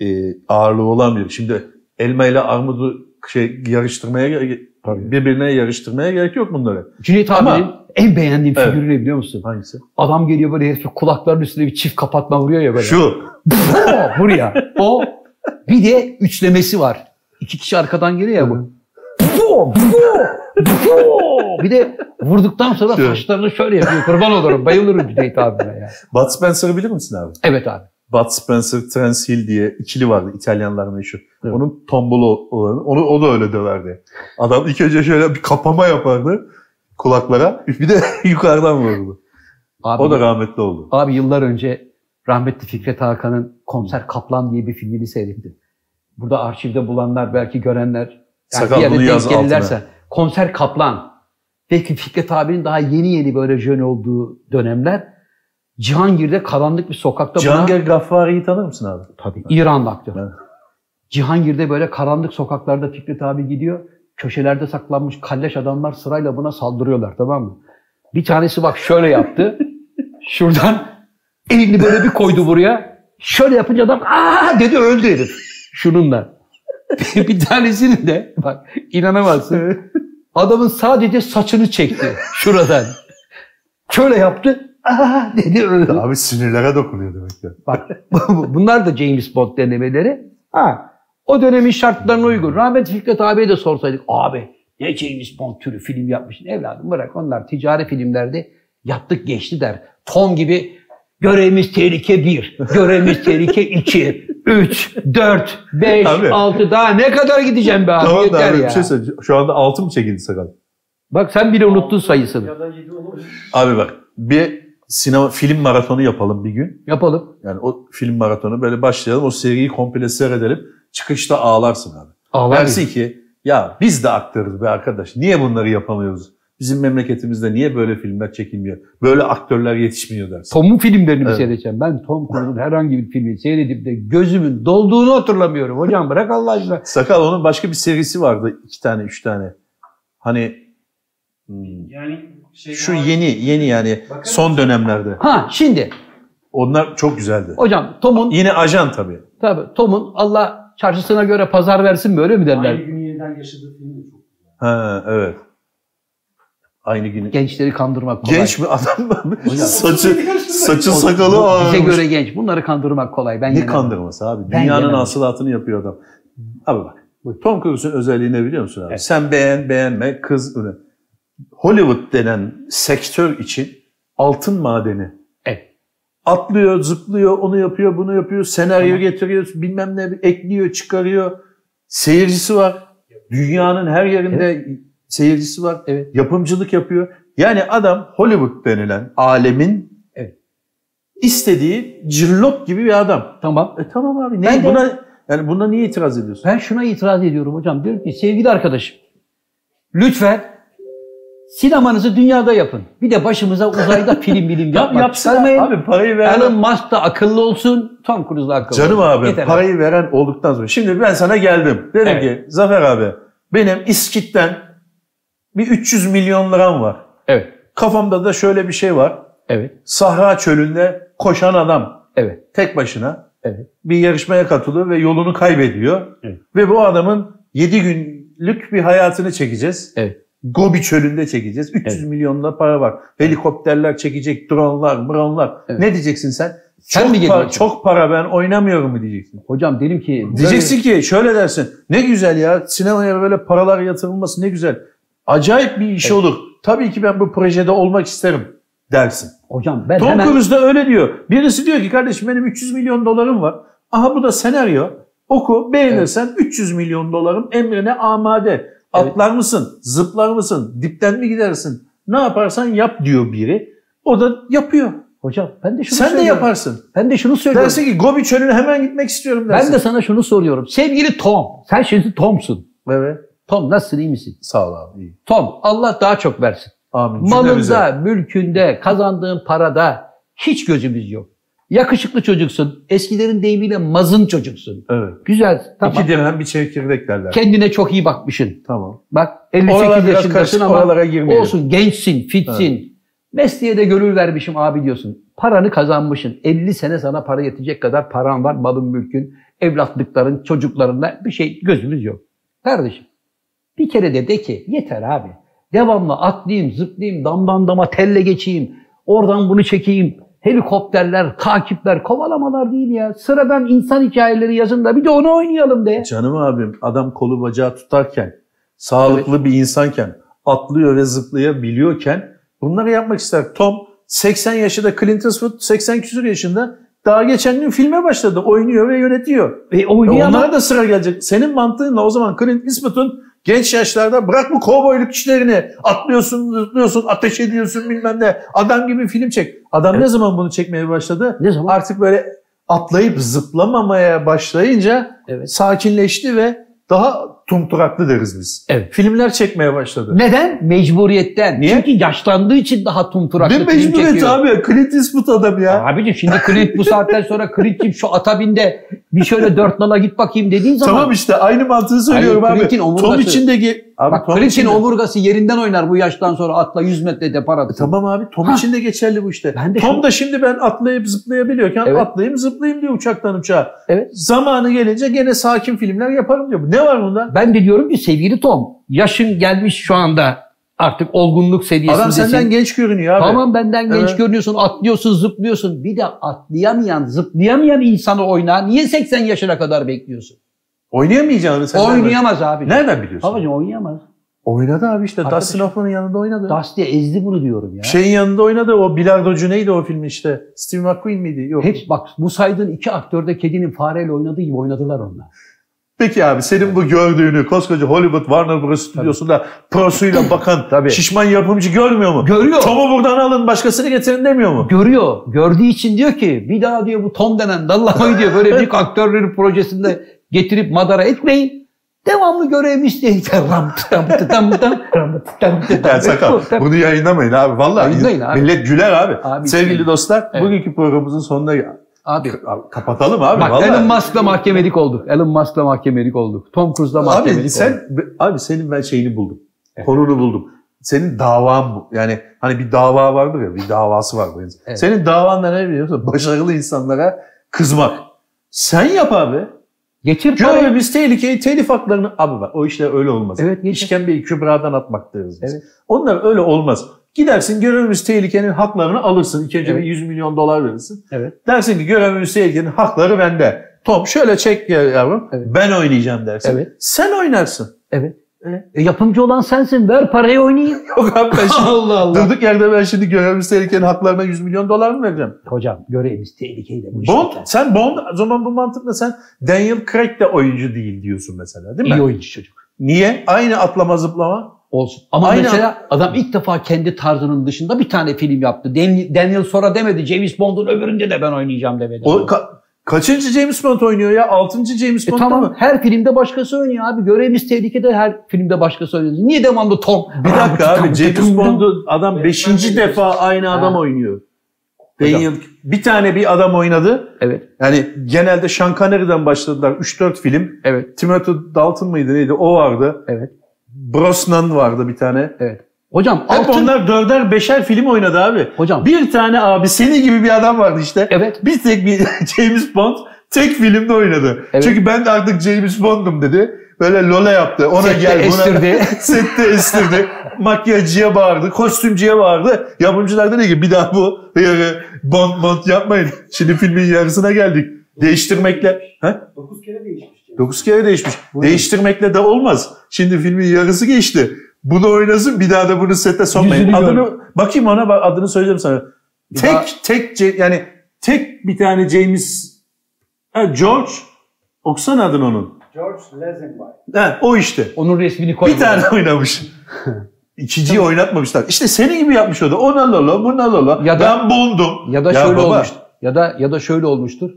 e, ağırlığı olan biri. Şimdi elma ile armudu şey yarıştırmaya Tabii. birbirine yarıştırmaya gerek yok bunları. Cüneyt Ama- abinin en beğendiğim Evet. figürü ne biliyor musun? Hangisi? Adam geliyor böyle herif kulaklarının üstüne bir çift kapatma vuruyor ya böyle. Şu. *laughs* Buraya. O bir de üçlemesi var. İki kişi arkadan geliyor ya bu. Bu, bu, bu. Bir de vurduktan sonra Şöyle. saçlarını şöyle yapıyor. Kurban olurum. Bayılırım Cüneyt abime ya. Bud Spencer'ı bilir misin abi? Evet abi. Bud Spencer, Terence Hill diye ikili vardı İtalyanlar meşhur. Evet. Onun tombulu olanı. Onu, o da öyle döverdi. Adam ilk önce şöyle bir kapama yapardı kulaklara. Bir de *laughs* yukarıdan vururdu. Abi, O da rahmetli oldu. abi yıllar önce rahmetli Fikret Hakan'ın Konser Kaplan diye bir filmini seyrettim. Burada arşivde bulanlar belki görenler yani Sakal bir yerde bunu yaz gelirlerse Konser Kaplan. Peki Fikret abinin daha yeni yeni böyle jön olduğu dönemler Cihangir'de karanlık bir sokakta buna- Cihangir Gaffari'yi tanır mısın abi? Tabii. İranlı aktör. Evet. Cihangir'de böyle karanlık sokaklarda Fikret abi gidiyor. Köşelerde saklanmış kalleş adamlar sırayla buna saldırıyorlar tamam mı? Bir tanesi bak şöyle yaptı. *laughs* Şuradan elini böyle bir koydu buraya. Şöyle yapınca adam aa dedi öldü herif. Şununla. *laughs* bir tanesinin de bak inanamazsın. Adamın sadece saçını çekti şuradan. Şöyle yaptı. Aa dedi öldü. Abi sinirlere dokunuyor demek ki. Bak bunlar da James Bond denemeleri. Ha, o dönemin şartlarına uygun. Rahmet Fikret abiye de sorsaydık. Abi ne James Bond türü film yapmışsın evladım bırak onlar ticari filmlerde yaptık geçti der. Tom gibi görevimiz tehlike 1, görevimiz tehlike 2, 3, 4, 5, Abi. 6 daha ne kadar gideceğim be abi Tamam da yeter abi ya. bir şey söyleyeceğim. Şu anda altı mı çekildi sakal? Bak sen bile unuttun sayısını. Ya da 7 olur. Abi bak bir sinema film maratonu yapalım bir gün. Yapalım. Yani o film maratonu böyle başlayalım. O seriyi komple seyredelim. Çıkışta ağlarsın abi. Ağlar Dersin ki ya biz de aktörüz be arkadaş. Niye bunları yapamıyoruz? Bizim memleketimizde niye böyle filmler çekilmiyor? Böyle aktörler yetişmiyor dersin. Tom'un filmlerini mi Evet. seyredeceğim? Ben Tom Cruise'un herhangi bir filmini seyredip de gözümün dolduğunu hatırlamıyorum. Hocam bırak Allah aşkına. Sakal onun başka bir serisi vardı. iki tane, üç tane. Hani hmm, Yani şey şu yeni, yeni yani Bakarım. son dönemlerde. Ha şimdi Onlar çok güzeldi. hocam Tom'un Yine ajan tabii. tabii Tom'un Allah çarşısına göre pazar versin böyle mi Aynı derler? günü yeniden yaşadığı film de çok güzel. Ha evet. Aynı günü. Gençleri kandırmak kolay. Genç bir adam saçı, saçı sakalı bu Bize göre genç. Bunları kandırmak kolay. Ben Ne yenemem. kandırması abi? Ben Dünyanın yemem. hasılatını yapıyor adam. Abi bak. Tom Cruise'un özelliği ne biliyor musun abi? Evet. Sen beğen beğenme kız öyle. Hollywood denen sektör için altın madeni. Evet. Atlıyor, zıplıyor, onu yapıyor, bunu yapıyor, senaryo Tamam. getiriyor, bilmem ne ekliyor, çıkarıyor. Seyircisi var. Dünyanın her yerinde seyircisi var. Evet. Yapımcılık yapıyor. Yani adam Hollywood denilen alemin Evet. istediği cırlop gibi bir adam. Tamam. E tamam abi. Ne, Ben de- buna yani buna niye itiraz ediyorsun? Ben şuna itiraz ediyorum hocam. Diyorum ki sevgili arkadaşım lütfen sinemanızı dünyada yapın. Bir de başımıza uzayda *laughs* film bilim Yap, yapmak yapsın abi parayı veren Elon Musk da akıllı olsun, Tom Cruise da akıllı Canım olsun. abi Yeter parayı veren olduktan sonra. Şimdi ben sana geldim. Dedim Evet. ki Zafer abi benim İskit'ten bir 300 milyon liram var. Evet, Kafamda da şöyle bir şey var. evet, Sahra çölünde koşan adam evet, tek başına evet. bir yarışmaya katılıyor ve yolunu kaybediyor. Evet. Ve bu adamın 7 günlük bir hayatını çekeceğiz. Evet. Gobi çölünde çekeceğiz. 300 Evet. milyonla para var. Helikopterler çekecek, dronlar, dronlar. Evet. Ne diyeceksin sen? Sen çok, mi para, çok para ben oynamıyorum mu diyeceksin. Hocam dedim ki... Diyeceksin ki şöyle dersin. Ne güzel ya sinemaya böyle paralar yatırılması ne güzel. Acayip bir iş Evet. olur. Tabii ki ben bu projede olmak isterim dersin. Hocam ben Tom hemen... Cruise da öyle diyor. Birisi diyor ki kardeşim benim 300 milyon dolarım var. Aha bu da senaryo. Oku beğenirsen 300 milyon dolarım emrine amade. Atlar mısın? Zıplar mısın? Dipten mi gidersin? Ne yaparsan yap diyor biri. O da yapıyor. Hocam ben de şunu Sen de söylüyorum. yaparsın. Ben de şunu söylüyorum. Dersin ki Gobi çölüne hemen gitmek istiyorum dersin. ben de sana şunu soruyorum. Sevgili Tom. Sen şimdi Tom'sun. Evet. Tom nasılsın iyi misin? Sağ ol abi. iyi. Tom Allah daha çok versin. Amin. Malında, mülkünde, kazandığın parada hiç gözümüz yok. Yakışıklı çocuksun. Eskilerin deyimiyle mazın çocuksun. Evet. Güzel. Tamam. İki dirhem bir çekirdek derler. Kendine çok iyi bakmışsın. Tamam. Bak 58 Oralar yaşındasın karışık, ama oralara girmeyelim. olsun gençsin, fitsin. Mesleğe de gönül vermişim abi diyorsun. Paranı kazanmışsın. 50 sene sana para yetecek kadar paran var. Malın, mülkün, evlatlıkların, çocuklarınla bir şey gözümüz yok. Kardeşim bir kere de de ki yeter abi. Devamlı atlayayım, zıplayayım, damdan dama telle geçeyim. Oradan bunu çekeyim. Helikopterler, takipler, kovalamalar değil ya. Sıradan insan hikayeleri yazın da bir de onu oynayalım de. Canım abim adam kolu bacağı tutarken, sağlıklı bir insanken, atlıyor ve zıplayabiliyorken bunları yapmak ister. Tom 80 yaşında Clint Eastwood 80 küsur yaşında daha geçen gün filme başladı. Oynuyor ve yönetiyor. E, E oynayamam. onlara da sıra gelecek. Senin mantığınla o zaman Clint Eastwood'un genç yaşlarda bırak bu kovboyluk işlerini. Atlıyorsun, zıplıyorsun, ateş ediyorsun bilmem ne. Adam gibi film çek. Adam ne Evet. zaman bunu çekmeye başladı? Ne zaman? Artık böyle atlayıp zıplamamaya başlayınca Evet. sakinleşti ve daha tumturaklı deriz biz. Evet. Filmler çekmeye başladı. Neden? Mecburiyetten. Niye? Çünkü yaşlandığı için daha tumturaklı Ne film mecburiyet çekiyor. abi? Clint Eastwood adam ya. Abicim şimdi Clint bu saatten sonra Clint'cim şu ata bin de bir şöyle dört nala git bakayım dediğin zaman. Tamam işte aynı mantığı söylüyorum Hayır, abi. Tom içindeki... Abi, Bak Tom Clint'in içinde- omurgası yerinden oynar bu yaştan sonra atla 100 metre depar atsın. Tamam abi Tom Ha. için de geçerli bu işte. Ben de Tom şu- da şimdi ben atlayıp zıplayabiliyorken Evet. atlayayım zıplayayım diyor uçaktan uçağa. Evet. Zamanı gelince gene sakin filmler yaparım diyor. Ne var bunda? Ben de diyorum ki sevgili Tom yaşın gelmiş şu anda artık olgunluk seviyesindesin. Adam senden genç görünüyor abi. Tamam benden genç Evet. görünüyorsun, atlıyorsun, zıplıyorsun. Bir de atlayamayan, zıplayamayan insanı oyna. Niye 80 yaşına kadar bekliyorsun? Oynayamayacağını sen nereden- Oynayamaz abi. Nereden biliyorsun? Babacığım oynayamaz. Oynadı abi işte. Arkadaş- Dustin Hoffman'ın yanında oynadı. Dusty ezdi bunu diyorum ya. Şeyin yanında oynadı. O bilardocu neydi o film işte? Steve McQueen miydi? Yok. Hep bak bu saydığın iki aktör de kedinin fareyle oynadığı gibi oynadılar onlar. Peki abi senin bu gördüğünü koskoca Hollywood Warner Bros. stüdyosunda prosuyla bakan *clears throat* Tabii. şişman yapımcı görmüyor mu? Görüyor. Tom'u buradan alın başkasını getirin demiyor mu? Görüyor. Gördüğü için diyor ki bir daha diyor bu Tom denen dallamayı diyor böyle *laughs* büyük aktörleri projesinde getirip madara etmeyin. Devamlı görevimiz değil. *laughs* Tıtam tıtam, ram tıtam tıtam. Yani sakal bunu yayınlamayın abi. Vallahi Yayınlayın abi. millet güler abi. Abi, Sevgili şey- dostlar Evet. bugünkü programımızın sonuna Abi kapatalım abi. bak vallahi. Elon Musk'la mahkemelik olduk. Elon Musk'la mahkemelik olduk. Tom Cruise'la mahkemelik Abi sen olduk. abi senin ben şeyini buldum. Evet. Konunu buldum. Senin davan bu. Yani hani bir dava vardır ya bir davası var bu insan. Evet. Senin davan da ne biliyor musun? Başarılı insanlara kızmak. Sen yap abi. Getir parayı. Görevimiz tehlikeyi, telif haklarını... Abi bak o işler öyle olmaz. Evet getir. İşkembeyi kübradan atmak deriz biz. Evet. Onlar öyle olmaz. Gidersin görevimiz tehlikenin haklarını alırsın. İlk önce Evet. bir 100 milyon dolar verirsin. Evet. Dersin ki görevimiz tehlikenin hakları bende. Tom şöyle çek ya yavrum. Evet. Ben oynayacağım dersin. Evet. Sen oynarsın. Evet. E, yapımcı olan sensin. Ver parayı oynayayım. *laughs* Yok abi ben şimdi *laughs* Allah Allah. durduk yerde ben şimdi görevimiz tehlikenin haklarına 100 milyon dolar mı vereceğim? Hocam görevimiz tehlikeli. Bu iş Bond, biter. sen Bond, o zaman bu mantıkla sen Daniel Craig de oyuncu değil diyorsun mesela değil mi? İyi oyuncu çocuk. Niye? Aynı atlama zıplama. Olsun. Ama Aynen. mesela adam ilk defa kendi tarzının dışında bir tane film yaptı. Dan- Daniel sonra demedi. James Bond'un öbüründe de ben oynayacağım demedi. O ka- kaçıncı James Bond oynuyor ya? Altıncı James E Bond tamam mı? her filmde başkası oynuyor abi. Görevimiz tehlikede her filmde başkası oynuyor. Niye devamlı Tom? Bir dakika abi James Bond'u adam beşinci defa aynı adam Ha. oynuyor. Daniel, bir tane bir adam oynadı. Evet. Yani genelde Sean Connery'den başladılar. 3-4 film. Evet. Timothy Dalton mıydı neydi? O vardı. Evet. Brosnan vardı bir tane. Evet. Hocam Hep altın... onlar dörder beşer film oynadı abi. Hocam. Bir tane abi senin gibi bir adam vardı işte. Evet. Bir tek bir *laughs* James Bond tek filmde oynadı. Evet. Çünkü ben de artık James Bond'um dedi. böyle lola yaptı. Ona Sette gel buna. estirdi. *laughs* Sette estirdi. Makyajcıya bağırdı. Kostümcüye bağırdı. Yapımcılar dedi ki bir daha bu bond bond yapmayın. *laughs* Şimdi filmin yarısına geldik. Değiştirmekle. He? 9 kere değişmiş. Yani. Dokuz kere değişmiş. Buyurun. Değiştirmekle de olmaz. Şimdi filmin yarısı geçti. Bunu oynasın bir daha da bunu sete sokmayın. Yüzünü Adını, gör. bakayım ona bak adını söyleyeceğim sana. Bir tek daha- tek yani tek bir tane James ha, George okusana adını onun. George Lazenby. Ha, o işte. Onun resmini koy. Bir tane oynamış. İkinciyi oynatmamışlar. İşte senin gibi yapmış o da. Ona lolo, buna lolo. Ya da- ben buldum. Ya da Ya şöyle baba, olmuş. Ya da ya da şöyle olmuştur.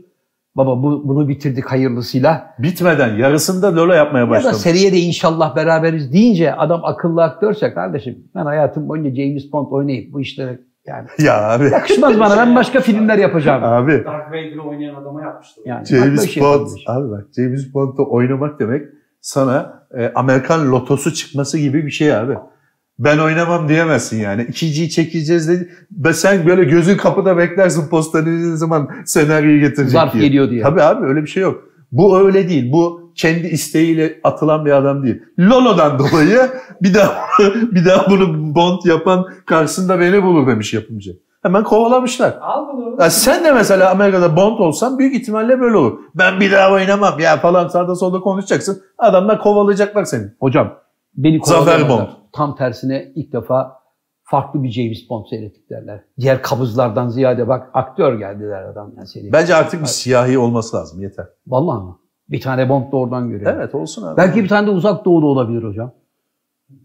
Baba bu, bunu bitirdik hayırlısıyla. Bitmeden yarısında lolo yapmaya Ya da başlamış. seriye de inşallah beraberiz deyince adam akıllı aktörse kardeşim ben hayatım boyunca James Bond oynayıp bu işlere *laughs* yani *laughs* Ya abi. yakışmaz bana ben başka *laughs* filmler yapacağım. Abi. Darth Vader'ı oynayan adama yapmıştır. Yani James şey Bond. Abi bak James Bond'da oynamak demek sana e, Amerikan lotosu çıkması gibi bir şey abi. Ben oynamam diyemezsin yani. İkinciyi çekeceğiz dedi. Ve sen böyle gözün kapıda beklersin postanı ne zaman senaryoyu getirecek Zarf diye. geliyor diye. Tabii abi öyle bir şey yok. Bu öyle değil. Bu kendi isteğiyle atılan bir adam değil. Lolo'dan dolayı *laughs* bir daha *laughs* bir daha bunu Bond yapan karşısında beni bulur demiş yapımcı. Hemen kovalamışlar. Al bunu. Ya sen de mesela Amerika'da Bond olsan büyük ihtimalle böyle olur. Ben bir daha oynamam ya falan sağda solda konuşacaksın. Adamlar kovalayacaklar seni. Hocam beni Zafer. Bond. Tam tersine ilk defa farklı bir James Bond seyrettik derler. Diğer kabızlardan ziyade bak aktör geldiler adam yani seni. Bence artık bir siyahi olması lazım yeter. Vallahi mı? Bir tane Bond da oradan görüyor. Evet olsun abi. Belki bir tane de uzak doğuda olabilir hocam.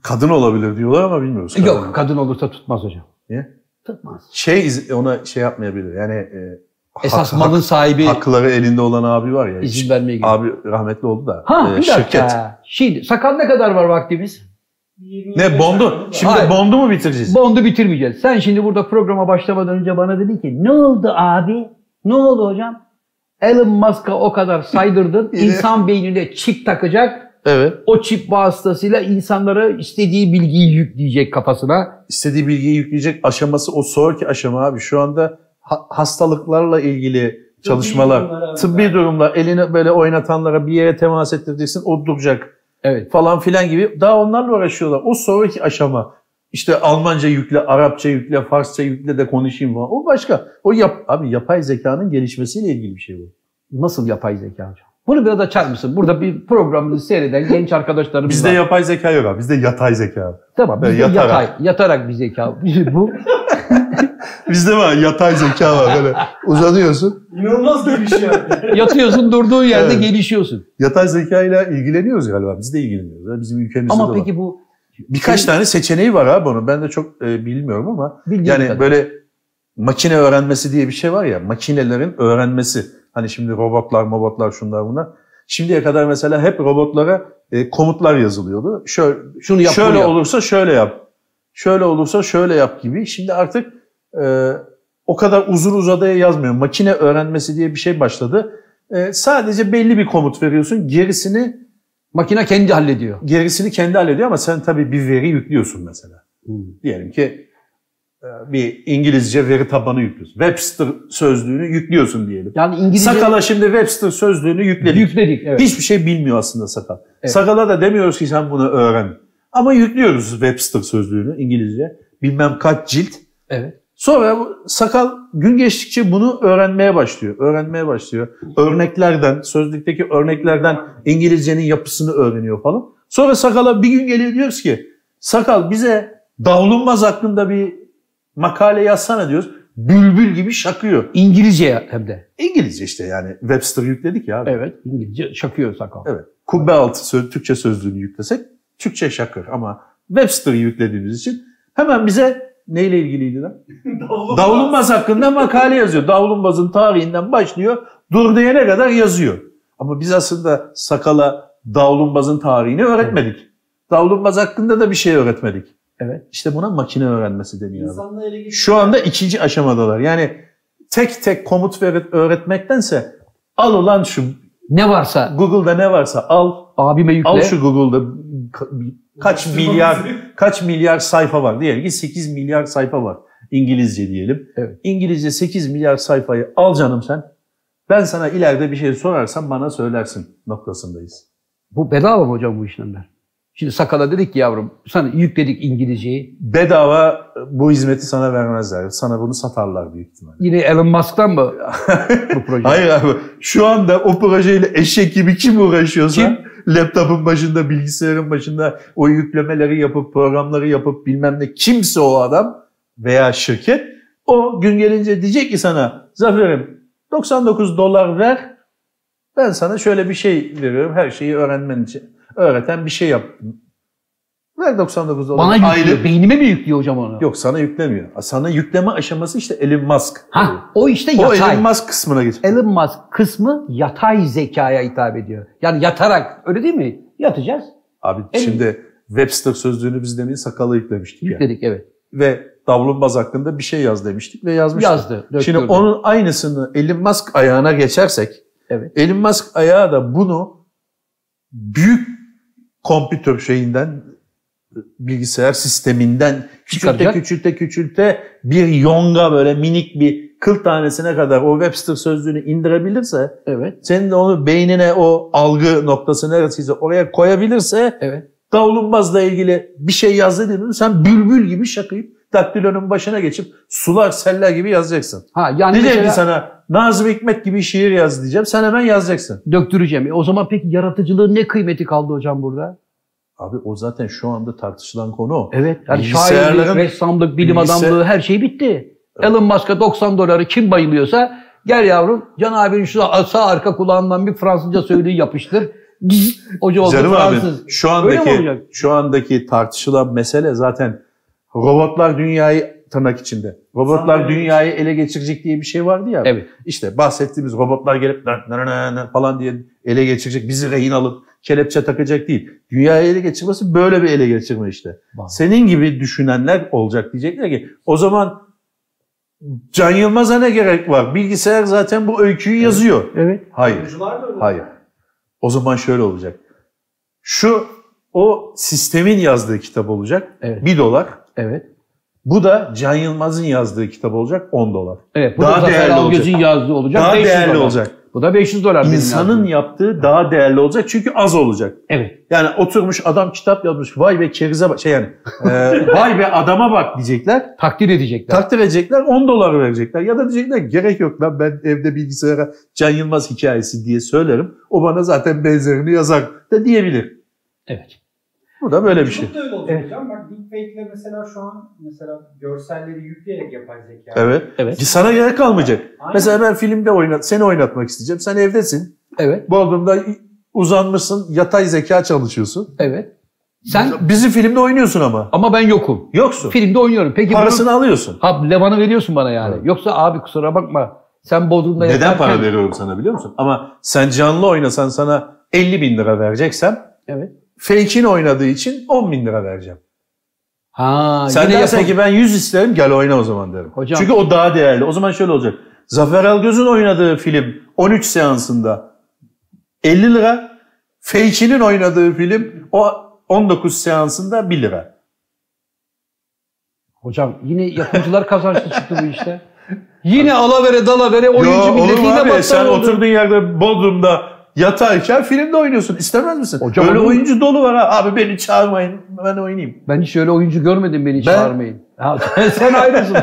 Kadın olabilir diyorlar ama bilmiyoruz. Kadın. Yok kadın olursa tutmaz hocam. Niye? Tutmaz. Şey ona şey yapmayabilir. Yani e, Esas hak- malın sahibi hakları elinde olan abi var ya. izin vermeye gidiyor. Abi rahmetli oldu da. Ha e, bir dakika. şirket. Şimdi sakal ne kadar var vaktimiz? 25 Ne Bond'u? Şimdi Hayır. Bond'u mu bitireceğiz? Bond'u bitirmeyeceğiz. Sen şimdi burada programa başlamadan önce bana dedin ki ne oldu abi? Ne oldu hocam? Elon Musk'a o kadar saydırdın. *laughs* İnsan beynine çip takacak. Evet. O çip vasıtasıyla insanlara istediği bilgiyi yükleyecek kafasına. istediği bilgiyi yükleyecek aşaması o sonraki aşama abi. Şu anda ha- hastalıklarla ilgili çalışmalar, durumlar, tıbbi durumlar, elini böyle oynatanlara bir yere temas ettireceksin, o duracak Evet. falan filan gibi. Daha onlarla uğraşıyorlar. O sonraki aşama. İşte Almanca yükle, Arapça yükle, Farsça yükle de konuşayım falan. O başka. O yap abi yapay zekanın gelişmesiyle ilgili bir şey bu. Nasıl yapay zeka hocam? Bunu biraz açar mısın? Burada bir programımızı seyreden genç arkadaşlarımız Bizde var. yapay zeka yok abi. Bizde yatay zeka. Tamam. Bizde yatarak. yatay, yatarak bir zeka. Bu *laughs* Bizde var yatay zeka var böyle. Uzanıyorsun. İnanılmaz gelişiyor. *laughs* yatıyorsun durduğun yerde Evet. gelişiyorsun. Yatay zeka ile ilgileniyoruz galiba. Biz de ilgileniyoruz. Bizim ülkemizde de Ama var. peki bu Birkaç tane seçeneği var abi onun. Ben de çok e, bilmiyorum ama bildiğim yani kadar. böyle makine öğrenmesi diye bir şey var ya. Makinelerin öğrenmesi. Hani şimdi robotlar, robotlar şunlar bunlar. Şimdiye kadar mesela hep robotlara e, komutlar yazılıyordu. Şöyle, şunu yap, şöyle yap. olursa şöyle yap. Şöyle olursa şöyle yap gibi. Şimdi artık e, o kadar uzun uzadıya yazmıyor. Makine öğrenmesi diye bir şey başladı. E, sadece belli bir komut veriyorsun. Gerisini Makine kendi hallediyor. gerisini kendi hallediyor ama sen tabii bir veri yüklüyorsun mesela. Diyelim ki e, bir İngilizce veri tabanı yüklüyorsun. Webster sözlüğünü yüklüyorsun diyelim. Yani İngilizce Sakala şimdi Webster sözlüğünü yükledik. yükledik. Evet. Hiçbir şey bilmiyor aslında sakal. Evet. Sakala da demiyoruz ki sen bunu öğren. Ama yüklüyoruz Webster sözlüğünü İngilizce. Bilmem kaç cilt. evet. Sonra bu sakal gün geçtikçe bunu öğrenmeye başlıyor. Öğrenmeye başlıyor. Örneklerden, sözlükteki örneklerden İngilizcenin yapısını öğreniyor falan. Sonra sakala bir gün geliyor diyoruz ki sakal bize davulunmaz hakkında bir makale yazsana diyoruz. Bülbül gibi şakıyor. İngilizce hem de. İngilizce işte yani Webster yükledik ya. abi. Evet. İngilizce şakıyor sakal. Evet. Kubbe altı söz, Türkçe sözlüğünü yüklesek Türkçe şakır ama Webster'ı yüklediğimiz için hemen bize neyle ilgiliydi lan? *laughs* Davulunmaz hakkında makale yazıyor. Davulunmaz'ın tarihinden başlıyor, dur diyene kadar yazıyor. Ama biz aslında sakala Davulunmaz'ın tarihini öğretmedik. Davulunmaz hakkında da bir şey öğretmedik. Evet. İşte buna makine öğrenmesi deniyor. Şu anda ikinci aşamadalar. Yani tek tek komut verip öğretmektense al ulan şu Ne varsa Google'da ne varsa al abime yükle. Al şu Google'da kaç milyar kaç milyar sayfa var diyelim ki 8 milyar sayfa var İngilizce diyelim. Evet. İngilizce 8 milyar sayfayı al canım sen. Ben sana ileride bir şey sorarsam bana söylersin noktasındayız. Bu bedava mı hocam bu işlemler? Şimdi sakala dedik ki yavrum sana yükledik İngilizceyi. Bedava bu hizmeti sana vermezler. Sana bunu satarlar büyük ihtimalle. Yine Elon Musk'tan mı *laughs* bu proje? Hayır abi. Şu anda o projeyle eşek gibi kim uğraşıyorsa laptopun başında, bilgisayarın başında o yüklemeleri yapıp, programları yapıp bilmem ne kimse o adam veya şirket o gün gelince diyecek ki sana Zafer'im 99 dolar ver ben sana şöyle bir şey veriyorum her şeyi öğrenmen için. Öğreten bir şey yaptım. Ver 99 dolar. Bana yüklüyor. Aylık. Beynime mi yüklüyor hocam onu? Yok sana yüklemiyor. Sana yükleme aşaması işte Elon Musk. Ha, o işte o yatay. Elon Musk kısmına geç. Elon Musk kısmı yatay zekaya hitap ediyor. Yani yatarak öyle değil mi? Yatacağız. Abi En- şimdi Webster sözlüğünü biz demin sakala yüklemiştik ya. Yükledik evet. Ve davlumbaz hakkında bir şey yazdı demiştik ve yazmıştık. Yazdı. Şimdi döktürdü. onun aynısını Elon Musk ayağına geçersek Evet. Elon Musk ayağı da bunu büyük kompütör şeyinden bilgisayar sisteminden küçülte Çıkaracak. küçülte küçülte bir yonga böyle minik bir kıl tanesine kadar o Webster sözlüğünü indirebilirse Evet. senin de onu beynine o algı noktası neresiyse oraya koyabilirse Evet. davlumbazla ilgili bir şey yaz dediğinde sen bülbül gibi şakayıp daktilonun başına geçip sular seller gibi yazacaksın. Ha yani Diyeceğim mesela ki sana Nazım Hikmet gibi şiir yaz diyeceğim. Sen hemen yazacaksın. döktüreceğim. E o zaman peki yaratıcılığın ne kıymeti kaldı hocam burada? Abi o zaten şu anda tartışılan konu o. Evet. Yani şairlik, ressamlık, bilim bilgisayar- adamlığı her şey bitti. Elon Musk'a 90 doları kim bayılıyorsa gel yavrum Can abinin şu sağ arka kulağından bir Fransızca söylediği yapıştır. Hoca oldu Canım abi Fransız. şu Öyle mi andaki şu andaki tartışılan mesele zaten robotlar dünyayı tırnak içinde. Robotlar Sana- dünyayı ele geçirecek diye bir şey vardı ya. Evet. İşte bahsettiğimiz robotlar gelip falan diye ele geçirecek, bizi rehin alıp kelepçe takacak değil. Dünyayı ele geçirmesi böyle bir ele geçirme işte. Bak. Senin gibi düşünenler olacak diyecekler ki o zaman Can Yılmaz'a ne gerek var? Bilgisayar zaten bu öyküyü yazıyor. Evet. Hayır. Hayır. O zaman şöyle olacak. Şu o sistemin yazdığı kitap olacak. Evet. 1 dolar. Evet. Bu da Can Yılmaz'ın yazdığı kitap olacak 10 dolar. Evet. Bu Daha da Zafer değerli Algöz'ün yazdığı olacak. Daha 500 değerli dolar. olacak. Bu da 500 dolar. İnsanın yaptığı daha değerli olacak çünkü az olacak. Evet. Yani oturmuş adam kitap yazmış. Vay be kerize bak şey yani. e, *laughs* vay be adama bak diyecekler. Takdir edecekler. Takdir edecekler 10 dolar verecekler. Ya da diyecekler gerek yok lan ben evde bilgisayara Can Yılmaz hikayesi diye söylerim. O bana zaten benzerini yazar da diyebilir. evet. Bu da böyle bir şey. Çok da öyle Evet. hocam. Bak deepfake'le mesela şu an mesela görselleri yükleyerek yapay zeka. Evet. Evet. Sana gerek kalmayacak. Aynen. Mesela ben filmde oynat, seni oynatmak isteyeceğim. Sen evdesin. Evet. Bodrum'da uzanmışsın. Yatay zeka çalışıyorsun. Evet. Sen Bizi filmde oynuyorsun ama. ama ben yokum. Yoksun. Filmde oynuyorum. Peki Parasını bunun, alıyorsun. ha, levanı veriyorsun bana yani. Evet. Yoksa abi kusura bakma. Sen Bodrum'da Neden yatarken- para veriyorum sana biliyor musun? Ama sen canlı oynasan sana 50 bin lira vereceksem Evet. Fake'in oynadığı için 10 bin lira vereceğim. Ha, Sen yine dersen yapam- ki ben 100 isterim gel oyna o zaman derim. Hocam- Çünkü o daha değerli. O zaman şöyle olacak. Zafer Algöz'ün oynadığı film 13 seansında 50 lira. Fake'inin oynadığı film o 19 seansında 1 lira. Hocam yine yapımcılar *laughs* kazançlı çıktı bu işte. Yine alavere dalavere oyuncu Yo, olur mu milletiyle abi? Sen oldu. oturduğun yerde Bodrum'da yatarken filmde oynuyorsun. İstemez misin? Hocam Öyle oyuncu dolu var ha. Abi beni çağırmayın ben oynayayım. Ben hiç öyle oyuncu görmedim beni Ben- çağırmayın. Ha, *laughs* sen ayrısın.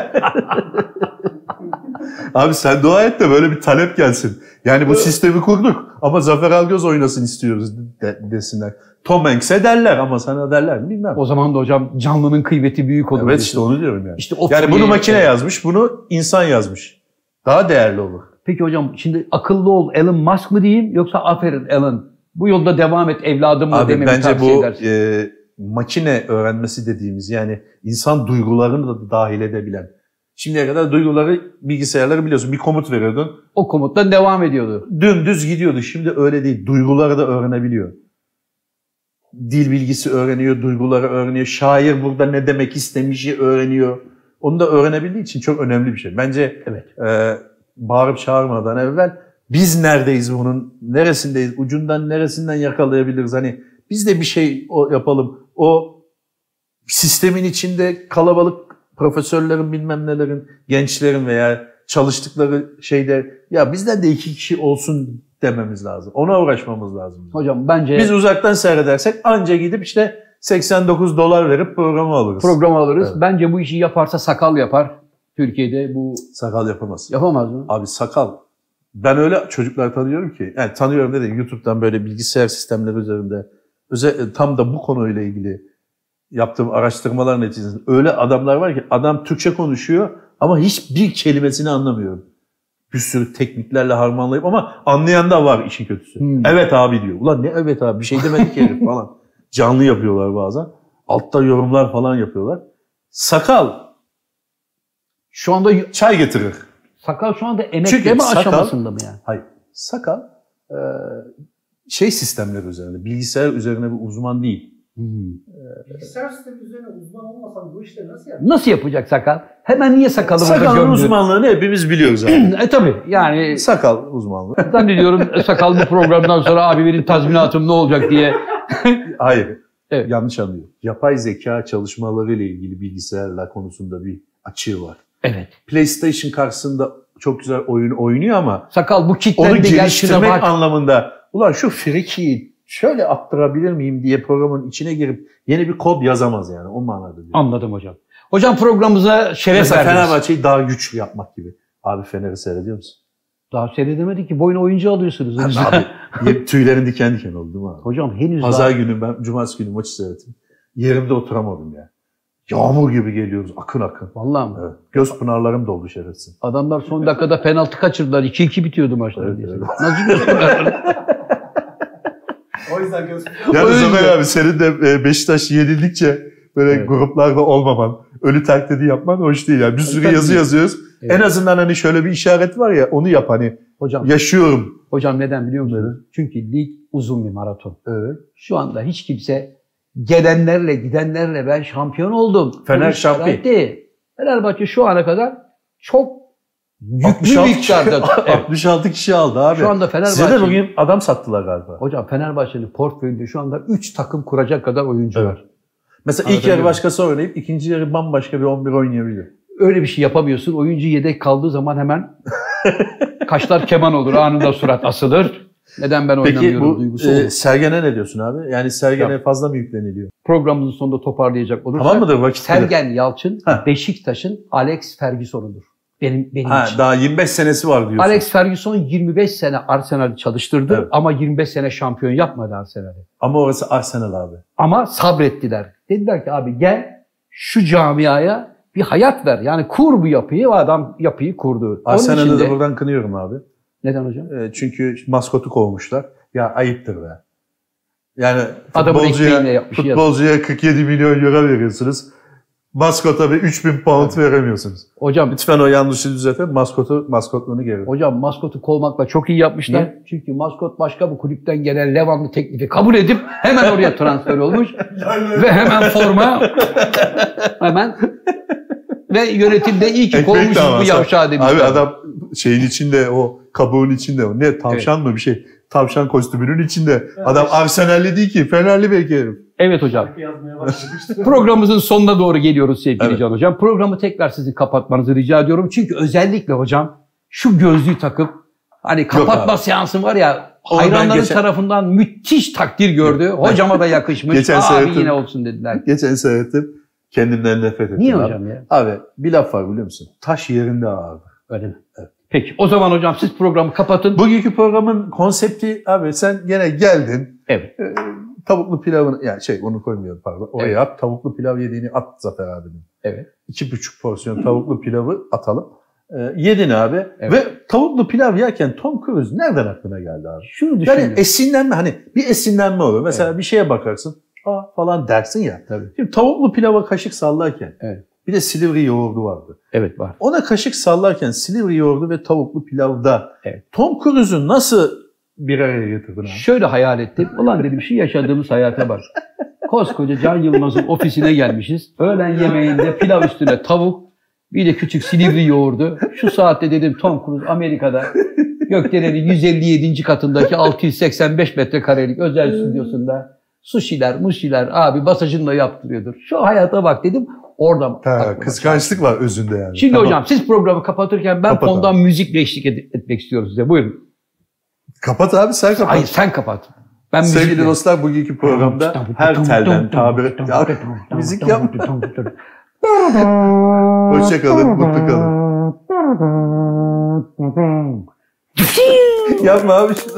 Abi sen dua et de böyle bir talep gelsin. Yani bu sistemi kurduk ama Zafer Algöz oynasın istiyoruz de- desinler. Tom Hanks'e derler ama sana derler bilmem. o zaman da hocam canlının kıymeti büyük olur. Evet diyorsun. işte onu diyorum yani. İşte o yani bunu makine yazmış, bunu insan yazmış. Daha değerli olur. Peki hocam şimdi akıllı ol Elon Musk mı diyeyim yoksa aferin Elon bu yolda devam et evladım mı Abi dememi bence tavsiye bu edersin. e, makine öğrenmesi dediğimiz yani insan duygularını da dahil edebilen. Şimdiye kadar duyguları bilgisayarları biliyorsun bir komut veriyordun O komuttan devam ediyordu. dümdüz gidiyordu. Şimdi öyle değil. Duyguları da öğrenebiliyor. Dil bilgisi öğreniyor, duyguları öğreniyor. Şair burada ne demek istemişi öğreniyor. Onu da öğrenebildiği için çok önemli bir şey. Bence Evet. e, bağırıp çağırmadan evvel biz neredeyiz bunun, neresindeyiz, ucundan neresinden yakalayabiliriz? Hani biz de bir şey yapalım. O sistemin içinde kalabalık profesörlerin bilmem nelerin, gençlerin veya çalıştıkları şeyde ya bizden de iki kişi olsun dememiz lazım. Ona uğraşmamız lazım. Hocam bence Biz uzaktan seyredersek anca gidip işte 89 dolar verip programı alırız. program alırız. Evet. Bence bu işi yaparsa sakal yapar. Türkiye'de bu Sakal yapamaz. yapamaz mı? Abi sakal. Ben öyle çocuklar tanıyorum ki. Yani tanıyorum dedim YouTube'dan böyle bilgisayar sistemleri üzerinde. Özel, tam da bu konuyla ilgili yaptığım araştırmalar neticesinde öyle adamlar var ki adam Türkçe konuşuyor ama hiçbir kelimesini anlamıyorum. Bir sürü tekniklerle harmanlayıp ama anlayan da var işin kötüsü. Hmm. Evet abi diyor. Ulan ne evet abi bir şey demedik herif falan. *laughs* Canlı yapıyorlar bazen. Altta yorumlar falan yapıyorlar. Sakal Şu anda çay getirir. sakal şu anda Çünkü emekleme sakal- aşamasında mı yani? Hayır. Sakal e, şey sistemleri üzerinde, bilgisayar üzerine bir uzman değil. Bilgisayar sistemi üzerine uzman olmasan bu işleri nasıl yapar? Nasıl yapacak sakal? Hemen niye sakalımıza Sakalın gömdü? uzmanlığını hepimiz biliyoruz abi. *clears throat* e tabi yani *clears throat* Sakal uzmanlığı. *laughs* zannediyorum sakal bu programdan sonra abi benim tazminatım ne olacak diye. *laughs* Hayır. Evet. Yanlış anlıyor. Yapay zeka çalışmaları ile ilgili bilgisayarla konusunda bir açığı var. Evet. PlayStation karşısında çok güzel oyun oynuyor ama Sakal bu onu kitlendi şuna geliştirmek bak. anlamında ulan şu frikiyi şöyle attırabilir miyim diye programın içine girip yeni bir kod yazamaz yani o manada diyor. Anladım hocam. Hocam programımıza şeref Mesela verdiniz. Fenerbahçe'yi daha güçlü yapmak gibi. Abi Fener'i seyrediyor musun? Daha seyredemedik ki boyun oyuncu alıyorsunuz. abi ye- tüylerin diken diken oldu değil mi abi? hocam henüz Pazar daha... günü ben cumartesi günü maçı seyrettim. Yerimde oturamadım ya. Yağmur gibi geliyoruz akın akın. Vallahi mi? Evet. Göz pınarlarım doldu şerefsiz. Adamlar son dakikada penaltı kaçırdılar. 2-2 bitiyordu maçlar. Evet, evet. Nasıl gösterler? O yüzden göz Yani Öyle. Zafer abi senin de e, Beşiktaş yenildikçe böyle Evet. gruplarda olmaman, ölü taklidi yapman hoş değil. Yani bir sürü yazı yazıyoruz. Evet. En azından hani şöyle bir işaret var ya onu yap hani. hocam, Yaşıyorum. hocam neden biliyor musunuz? Çünkü lig uzun bir maraton. Evet. Şu anda hiç kimse gelenlerle gidenlerle ben şampiyon oldum. Fener şampiyon. Fenerbahçe şu ana kadar çok yüklü 66 miktarda. *laughs* Evet. 66 kişi aldı abi. Şu anda Size de Fenerbahçe bugün adam sattılar galiba. Hocam Fenerbahçe'nin portföyünde şu anda 3 takım kuracak kadar oyuncu Evet. var. Mesela ilk Anlatabiliyor yarı başkası oynayıp ikinci yarı bambaşka bir 11 oynayabilir. Öyle bir şey yapamıyorsun. Oyuncu yedek kaldığı zaman hemen *laughs* kaşlar keman olur. Anında surat asılır. Neden ben Peki oynamıyorum bu duygusu olur. Sergen'e ne diyorsun abi? Yani Sergen'e Ya. fazla mı yükleniliyor? Programımızın sonunda toparlayacak olursak Tamam mıdır vakit? Sergen Yalçın Ha. Beşiktaş'ın Alex Ferguson'udur. Benim benim Ha, için. daha 25 senesi var diyorsun. Alex Ferguson 25 sene Arsenal'i çalıştırdı Evet. ama 25 sene şampiyon yapmadı Arsenal'i. Ama orası Arsenal abi. Ama sabrettiler. Dediler ki abi gel şu camiaya bir hayat ver. Yani kur bu yapıyı. O adam yapıyı kurdu. Arsenal'ı da buradan kınıyorum abi. Neden hocam? E, çünkü maskotu kovmuşlar. Ya ayıptır be. Yani Adamın futbolcuya, futbolcuya 47 milyon euro veriyorsunuz. Maskota bir 3000 pound veremiyorsunuz. Hocam Lütfen o yanlışı düzeltin. Maskotu, maskotluğunu geri. Hocam maskotu kovmakla çok iyi yapmışlar. Niye? Çünkü maskot başka bir kulüpten gelen Levanlı teklifi kabul edip hemen oraya transfer olmuş. *laughs* ve hemen forma hemen ve yönetimde iyi ki kovmuşuz bu yavşağı demişler. Abi adam şeyin içinde o kabuğun içinde o ne tavşan mı bir şey. Tavşan kostümünün içinde. Adam Arsenal'li değil ki. Fenerli belki herif. Evet hocam. *laughs* Programımızın sonuna doğru geliyoruz sevgili Evet. Can Hocam. Programı tekrar sizin kapatmanızı rica ediyorum. Çünkü özellikle hocam şu gözlüğü takıp hani kapatma seansı var ya Onu ben hayranların geçen- tarafından müthiş takdir gördü. Hocama da yakışmış. Geçen Abi seyrettim. yine olsun dediler. Geçen seyrettim. Kendimden nefret ettim. Niye abi. hocam ya? Abi bir laf var biliyor musun? Taş yerinde ağırdır. Öyle mi? Peki o zaman hocam siz programı kapatın. Bugünkü programın konsepti abi sen gene geldin. Evet. e, tavuklu pilavını yani şey onu koymuyorum pardon. Oraya Evet. at. Tavuklu pilav yediğini at Zafer abinin. Evet. İki buçuk porsiyon tavuklu pilavı atalım. E, yedin abi. Evet. Ve tavuklu pilav yerken Tom Cruise nereden aklına geldi abi? Şunu düşünün. Yani esinlenme hani bir esinlenme olur. Mesela bir şeye bakarsın. Aa falan dersin ya. Tabii. Şimdi tavuklu pilava kaşık sallarken Evet. Bir de Silivri yoğurdu vardı. Evet var. Ona kaşık sallarken Silivri yoğurdu ve tavuklu pilavda Evet. Tom Cruise'u nasıl bir araya getirdin abi? Şöyle hayal ettim. Ulan dedim şu yaşadığımız hayata bak. Koskoca Can Yılmaz'ın ofisine gelmişiz. Öğlen yemeğinde pilav üstüne tavuk, bir de küçük silivri yoğurdu. Şu saatte dedim Tom Cruise Amerika'da gökdelenin 157. katındaki 685 metrekarelik özel stüdyosunda sushiler, mushiler abi masajını yaptırıyordur. Şu hayata bak dedim. Oradan Ha, kıskançlık var özünde yani. Şimdi Tamam. hocam siz programı kapatırken ben Kapat fondan müzikle eşlik ed- etmek istiyorum size. Buyurun. Kapat abi sen kapat. Hayır sen kapat. Ben Sevgili müzikle- dostlar bugünkü programda her telden tabir müzik yapma. Hoşçakalın, mutlu kalın. *laughs* Yapma abi şunu.